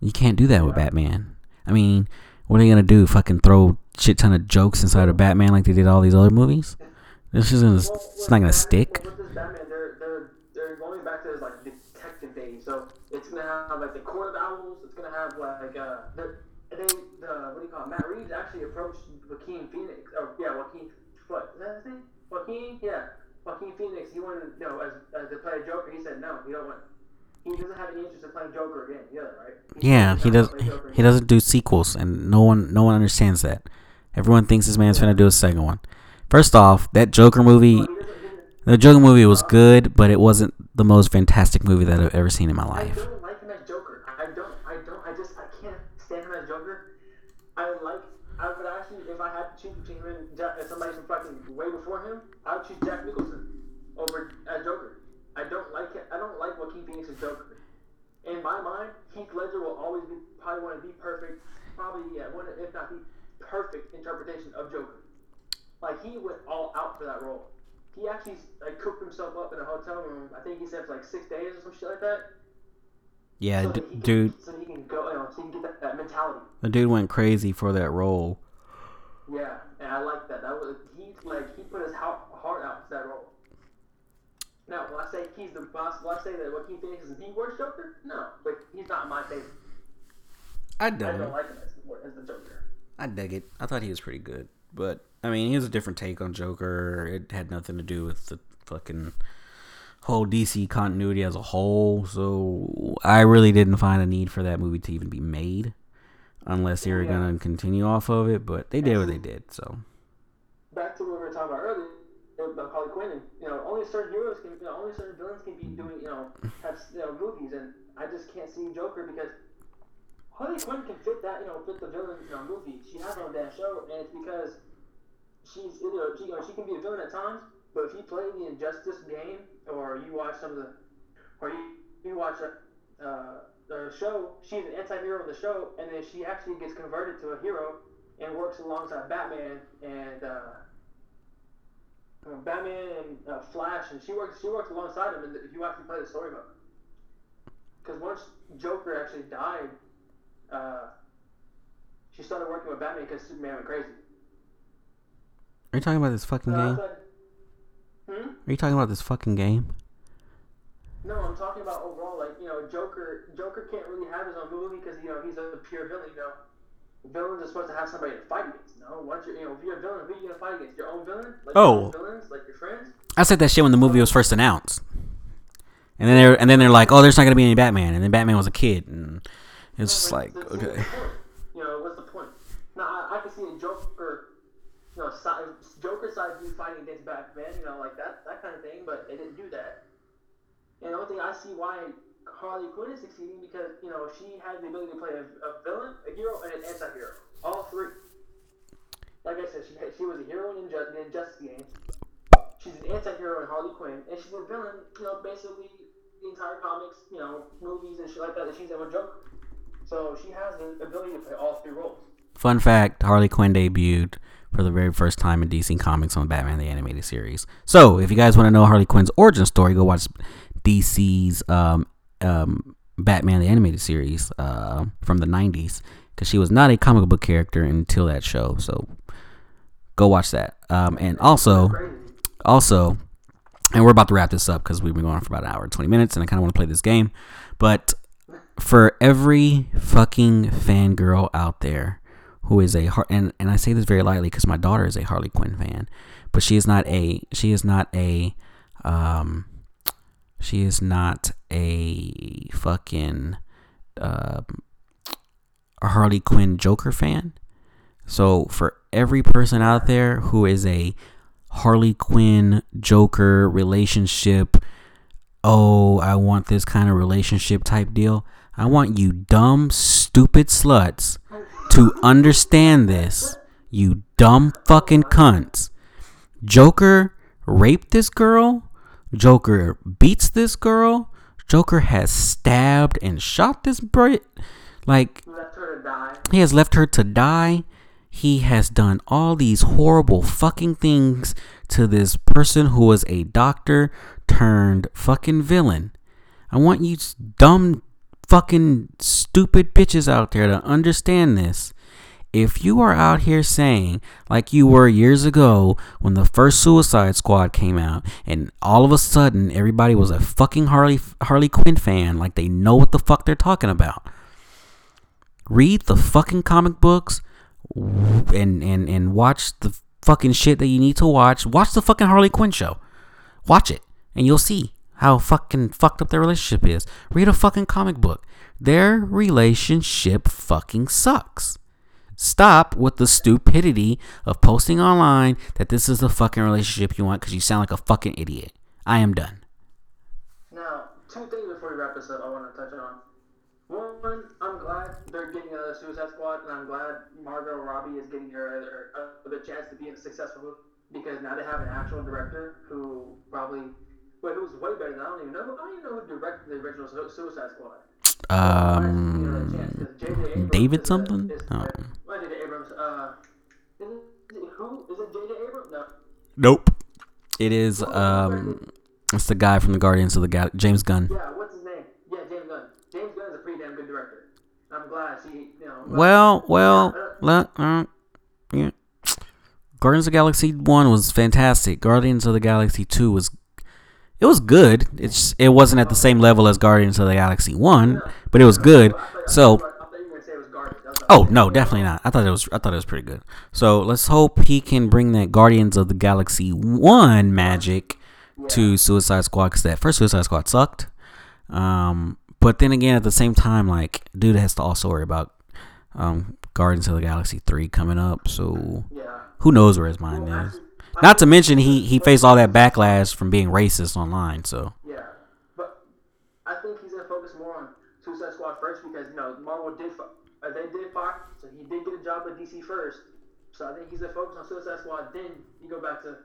You can't do that with Batman. I mean, what are you gonna do? Fucking throw shit ton of jokes inside of Batman like they did all these other movies? This is gonna, it's not gonna stick. This Batman, they're, they're, they're going back to his like detective days. So it's gonna have like the Court of Owls. It's gonna have like uh, the, they the what do you call it? Matt Reeves actually approached Joaquin Phoenix. Or yeah, Joaquin. What is that his name? Joaquin. Yeah, Joaquin Phoenix. He wanted you know as, as to play Joker. He said no. We don't want. He doesn't have any interest in playing Joker again. Yeah, right. He Yeah, he does. to play Joker He doesn't do sequels, and no one, no one understands that. Everyone thinks this man's gonna do a second one. First off, that Joker movie, the Joker movie was good, but it wasn't the most fantastic movie that I've ever seen in my I life. don't like Joker. I don't. I don't. I just. I can't stand Joker. I like. I would actually, if I had to choose between way before him, I would choose Jack Nicholson over Joker. I don't like it. I don't like Joker. In my mind, will always be probably one of the perfect, probably yeah, one of- if not the perfect interpretation of Joker. Like he went all out for that role. He actually like cooked himself up in a hotel room. I think he said for like six days or some shit like that. Yeah, so d- he can, dude, So he can go, you know, so he can get that, that mentality. the dude went crazy for that role. Yeah, and I like that. That was he like he put his heart out for that role. Now, will I say he's the boss? Will I say that Joaquin Phoenix is the worst Joker? No, but he's not my favorite. I don't. I don't like him as, the- as the Joker. I dug it. I thought he was pretty good, but I mean, he has a different take on Joker. It had nothing to do with the fucking whole DC continuity as a whole. So I really didn't find a need for that movie to even be made, unless they were Yeah. gonna continue off of it. But they did what they did. So Back to what we were talking about earlier about Harley Quinn. You know, only certain heroes can, you know, only certain villains can be doing, you know, have you know movies, and I just can't see Joker because Harley Quinn can fit that, you know, fit the villain, you know, movie. She has her own damn show, and it's because she's, you know, she, you know, she can be a villain at times, but if you play the Injustice game, or you watch some of the, or you, you watch a, uh, the show, she's an anti-hero in the show, and then she actually gets converted to a hero and works alongside Batman and uh, uh, Batman and uh, Flash, and she works she works alongside him. And if you actually play the story mode, because once Joker actually died, uh, she started working with Batman because Superman went crazy. Are you talking about this fucking I game? hmm? Are you talking about this fucking game? No, I'm talking about overall. Like you know, Joker Joker can't really have his own movie because you know he's a pure villain. You know, villains are supposed to have somebody to fight against. No, once you you know if you're a villain, who are you gonna fight against? Your own villain? Like Oh. villains, like your friends. I said that shit when the movie was first announced, and then they're and then they're like, "Oh, there's not gonna be any Batman," and then Batman was a kid, and it's just like, that's okay. You know, what's the point? Now, I, I can see a Joker, you know, side, Joker side view fighting against Batman, you know, like that, that kind of thing, but they didn't do that. And the only thing I see why Harley Quinn is succeeding because, you know, she has the ability to play a, a villain, a hero, and an anti-hero. All three. Like I said, she, she was a hero in Inju- in. She's an anti-hero in Harley Quinn, and she's a villain, you know, basically the entire comics, you know, movies and shit like that that she's ever Joker. So she has the ability to play all three roles. Fun fact: Harley Quinn debuted for the very first time in DC Comics on Batman the Animated Series. So, if you guys want to know Harley Quinn's origin story, go watch DC's um, um, Batman the Animated Series uh, from the '90s because she was not a comic book character until that show. So, go watch that. Um, and also, also, and we're about to wrap this up because we've been going on for about an hour and 20 minutes, and I kind of want to play this game. But for every fucking fangirl out there who is a and and I say this very lightly because my daughter is a Harley Quinn fan, but she is not a she is not a um she is not a fucking uh, a Harley Quinn Joker fan. So for every person out there who is a Harley Quinn Joker relationship, oh, I want this kind of relationship type deal. I want you dumb, stupid sluts to understand this. You dumb fucking cunts. Joker raped this girl. Joker beats this girl. Joker has stabbed and shot this Brit. Like, Left her to die. he has left her to die. He has done all these horrible fucking things to this person who was a doctor turned fucking villain. I want you dumb fucking stupid bitches out there to understand this. If you are out here saying, like you were years ago when the first Suicide Squad came out, and all of a sudden everybody was a fucking Harley Harley Quinn fan, like they know what the fuck they're talking about read the fucking comic books and and and watch the fucking shit that you need to watch. Watch the fucking Harley Quinn show. Watch it and you'll see how fucking fucked up their relationship is. Read a fucking comic book. Their relationship fucking sucks. Stop with the stupidity of posting online that this is the fucking relationship you want because you sound like a fucking idiot. I am done. Now, two things before we wrap this up I want to touch on. One, I'm glad they're getting another Suicide Squad, and I'm glad Margot Robbie is getting her, her the chance to be a successful because now they have an actual director who probably, well, who's way better than I don't even know. I don't even know who directed the original Suicide Squad. Um, David something? Oh. Well, J.J. Abrams. Uh, is it who? Is it J.J. Abrams? No. Nope. It is um, it's the guy from the Guardians of the Gal- James Gunn. Yeah, what's his name? Yeah, James Gunn. James Gunn is a pretty damn good director. I'm glad she, you know. Well, well, let, uh, yeah. Guardians of the Galaxy One was fantastic. Guardians of the Galaxy Two was, it was good. It's it wasn't at the same level as Guardians of the Galaxy One, but it was good. So I thought you were gonna say it was Guardians. That was the Oh no, definitely not. I thought it was. I thought it was pretty good. So let's hope he can bring that Guardians of the Galaxy one magic to Suicide Squad because that first Suicide Squad sucked. Um, but then again, at the same time, like dude has to also worry about um Guardians of the Galaxy three coming up. So who knows where his mind is? Not to mention he he faced all that backlash from being racist online. So Yeah, but I think he's gonna focus more on Suicide Squad first because you know Marvel did uh, they did fire, so he did get a job with DC first. So I think he's gonna focus on Suicide Squad. Then you go back to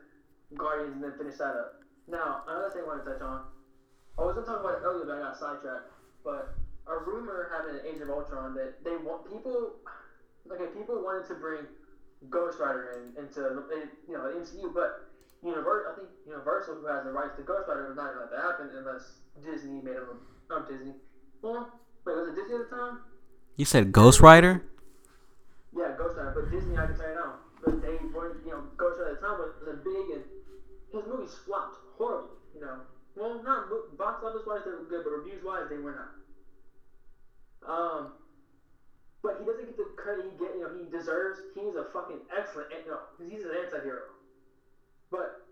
Guardians and then finish that up. Now another thing I want to touch on. I was gonna talk about it earlier, but I got sidetracked. But a rumor having an Age of Ultron that they want people, okay, people wanted to bring Ghost Rider in into you know the MCU, but Universal, I think Universal, who has the rights to Ghost Rider, was not going to that happen unless Disney made them. Not Disney. Well, wait, was it Disney at the time? you said Ghost Rider. Yeah, Ghost Rider, but Disney, I can tell you now, but they weren't, you know, Ghost Rider at the time was, was big and his movies flopped horribly, you know. Well, not box office wise, they were good, but reviews wise, they were not. Um, but he doesn't get the credit he get. You know, he deserves. He's a fucking excellent. You know, because he's an anti-hero. But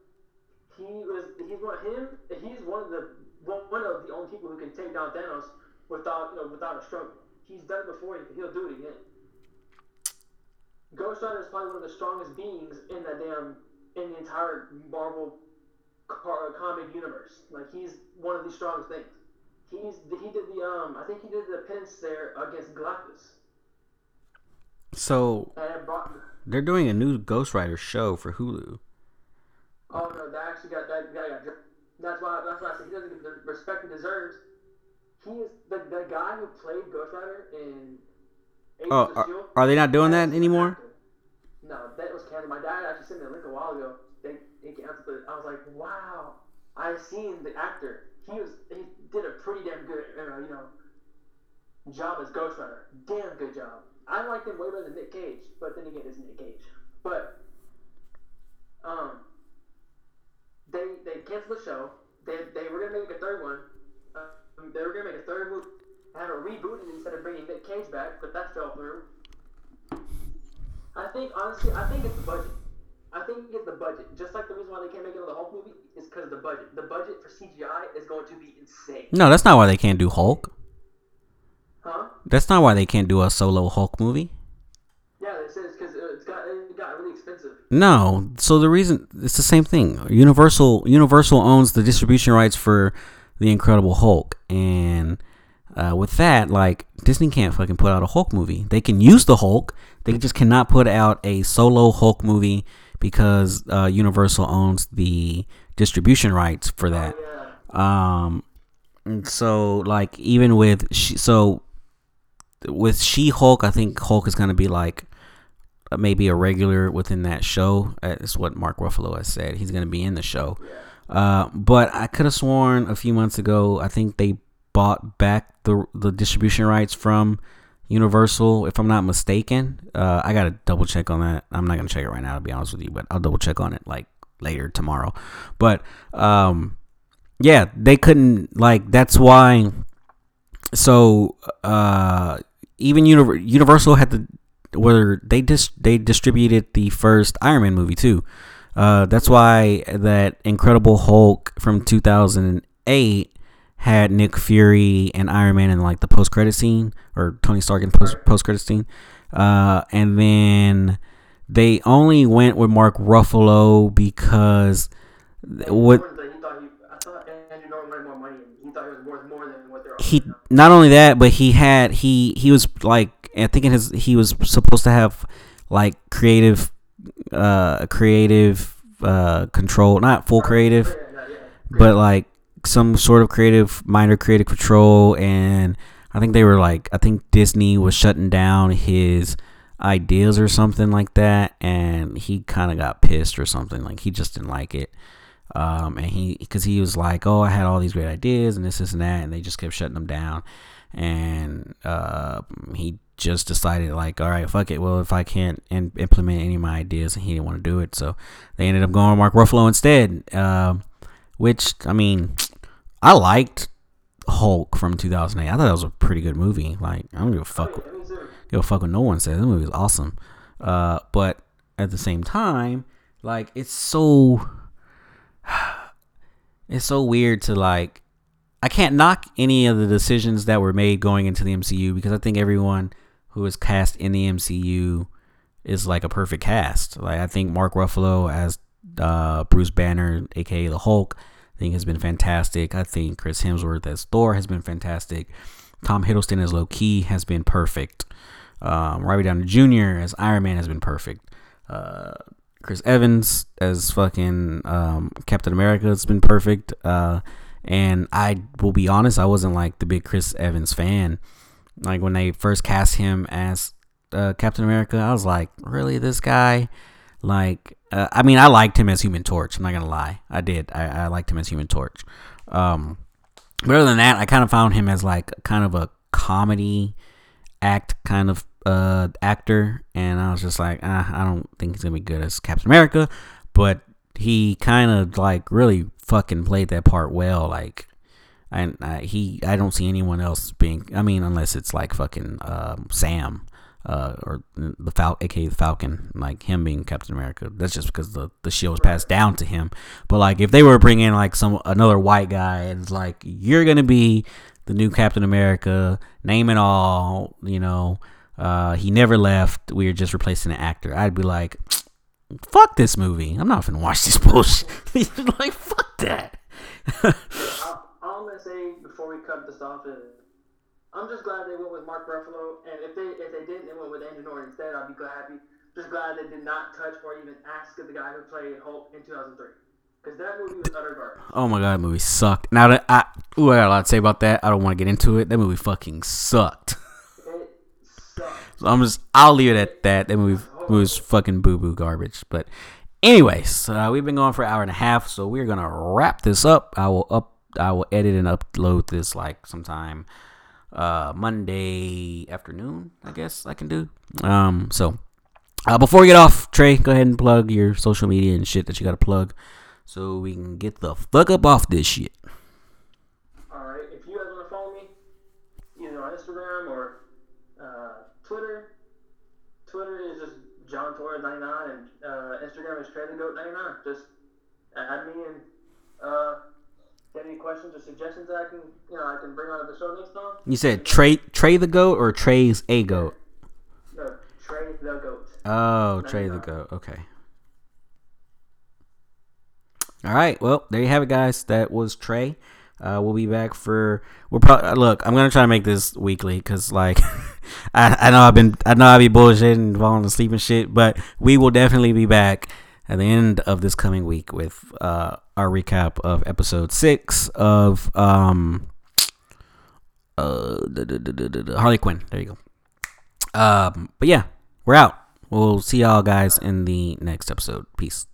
he was. He's one him. He's one of the one of the only people who can take down Thanos without you know without a struggle. He's done it before. He'll do it again. Ghost Rider is probably one of the strongest beings in that damn in the entire Marvel car, comic universe. Like he's one of the strongest things. He's he did the um I think he did the pinch there against Galactus. So they're doing a new Ghost Rider show for Hulu. Oh no, that actually got that guy got. That's why that's why I said he doesn't get the respect he deserves. He is the, the guy who played Ghost Rider in. Agents oh, are, Shield, are they not doing that anymore? No, that was canceled. My dad actually sent me a link a while ago. They, they canceled it. I was like, wow. I seen the actor. He was he did a pretty damn good, uh, you know, job as Ghost Rider. Damn good job. I liked him way better than Nick Cage, but then again, it's Nick Cage. But um, they they canceled the show. They they were gonna make a third one. Uh, they were gonna make a third movie, and have it rebooted instead of bringing Nick Cage back, but that fell through. I think honestly, I think it's the budget. I think it's the budget. Just like the reason why they can't make another Hulk movie is because of the budget. The budget for CGI is going to be insane. No, that's not why they can't do Hulk. Huh? That's not why they can't do a solo Hulk movie. Yeah, they said it's because it's got it got really expensive. No, so the reason it's the same thing. Universal Universal owns the distribution rights for the Incredible Hulk, and uh, with that, like Disney can't fucking put out a Hulk movie. They can use the Hulk, they just cannot put out a solo Hulk movie because uh, Universal owns the distribution rights for that. Oh, um, so like even with so with She Hulk, I think Hulk is gonna be like maybe a regular within that show. That's what Mark Ruffalo has said. He's gonna be in the show. Uh, but I could have sworn a few months ago, I think they bought back the the distribution rights from Universal, if I'm not mistaken. Uh, I gotta double check on that. I'm not gonna check it right now to be honest with you, but I'll double check on it like later tomorrow. But um, yeah, they couldn't like that's why. So uh, even Universal had to where they dis- they distributed the first Iron Man movie too. Uh, that's why that Incredible Hulk from 2008 had Nick Fury and Iron Man in like the post credit scene or Tony Stark in post post credit scene, uh, and then they only went with Mark Ruffalo because what he not only that, but he had he he was like I think in his he was supposed to have like creative uh creative uh control, not full creative, but like some sort of creative, minor creative control, and I think they were like, I think Disney was shutting down his ideas or something like that, and he kind of got pissed or something. Like he just didn't like it, um, and he because he was like, oh, I had all these great ideas and this, this, and that, and they just kept shutting them down, and uh, he just decided like all right fuck it well if i can't in- implement any of my ideas and he didn't want to do it so they ended up going mark ruffalo instead uh, which i mean I liked Hulk from 2008. I thought that was a pretty good movie. Like I don't give a fuck. Give a fuck what no one says. That movie was awesome. Uh, but at the same time, like it's so it's so weird to like I can't knock any of the decisions that were made going into the MCU because I think everyone who is cast in the MCU is like a perfect cast. Like I think Mark Ruffalo as uh, Bruce Banner, aka the Hulk, I think has been fantastic. I think Chris Hemsworth as Thor has been fantastic. Tom Hiddleston as Loki has been perfect. Um, Robert Downey Jr. as Iron Man has been perfect. Uh, Chris Evans as fucking um, Captain America has been perfect. Uh, and I will be honest, I wasn't like the big Chris Evans fan. Like when they first cast him as uh, Captain America, I was like, really, this guy? Like, uh, I mean, I liked him as Human Torch. I'm not gonna lie, I did. I, I liked him as Human Torch. Um, but other than that, I kind of found him as like kind of a comedy act kind of uh, actor, and I was just like, ah, I don't think he's gonna be good as Captain America, but he kind of like really fucking played that part well. Like, and he, I don't see anyone else being. I mean, unless it's like fucking um, Sam uh, or the Fal, aka the Falcon, like him being Captain America. That's just because the the shield was passed down to him. But like if they were bringing like some another white guy and it's like you're gonna be the new Captain America, name it all, you know, uh, he never left. We are just replacing an actor. I'd be like, fuck this movie. I'm not gonna watch this bullshit. He's like fuck that. all, all I'm gonna say before we cut this off is I'm just glad they went with Mark Ruffalo, and if they if they didn't, they went with Andrew Norton instead. I'd be glad happy. Just glad they did not touch or even ask the guy who played Hulk in 2003, because that movie was utter garbage. Oh my god, that movie sucked. Now that I, ooh, I got a lot to say about that. I don't want to get into it. That movie fucking sucked. So I'm just, I'll leave it at that. That movie was fucking boo boo garbage. But anyways, uh, we've been going for an hour and a half, so we're gonna wrap this up. I will up, I will edit and upload this like sometime uh Monday afternoon, I guess I can do. Um so uh, before we get off, Trey, go ahead and plug your social media and shit that you gotta plug so we can get the fuck up off this shit. Alright, if you guys want to follow me, either on Instagram or uh, Twitter, Twitter is just John Torres 99 and uh, Instagram is Trey the Goat 99. Just add me and uh, get any questions or suggestions that I can, you know, I can bring on the show next time. You said Trey Trey the goat or Trey's a goat? No, Trey the Goat. Oh, Trey the goat. Okay. All right. Well, there you have it, guys. That was Trey. Uh, we'll be back for. We're probably look. I'm gonna try to make this weekly because, like, I, I know I've been I know I be bullshitting and falling asleep and shit, but we will definitely be back at the end of this coming week with uh, our recap of episode six of um uh Harley Quinn. There you go. Um, but yeah, we're out. We'll see y'all guys in the next episode. Peace.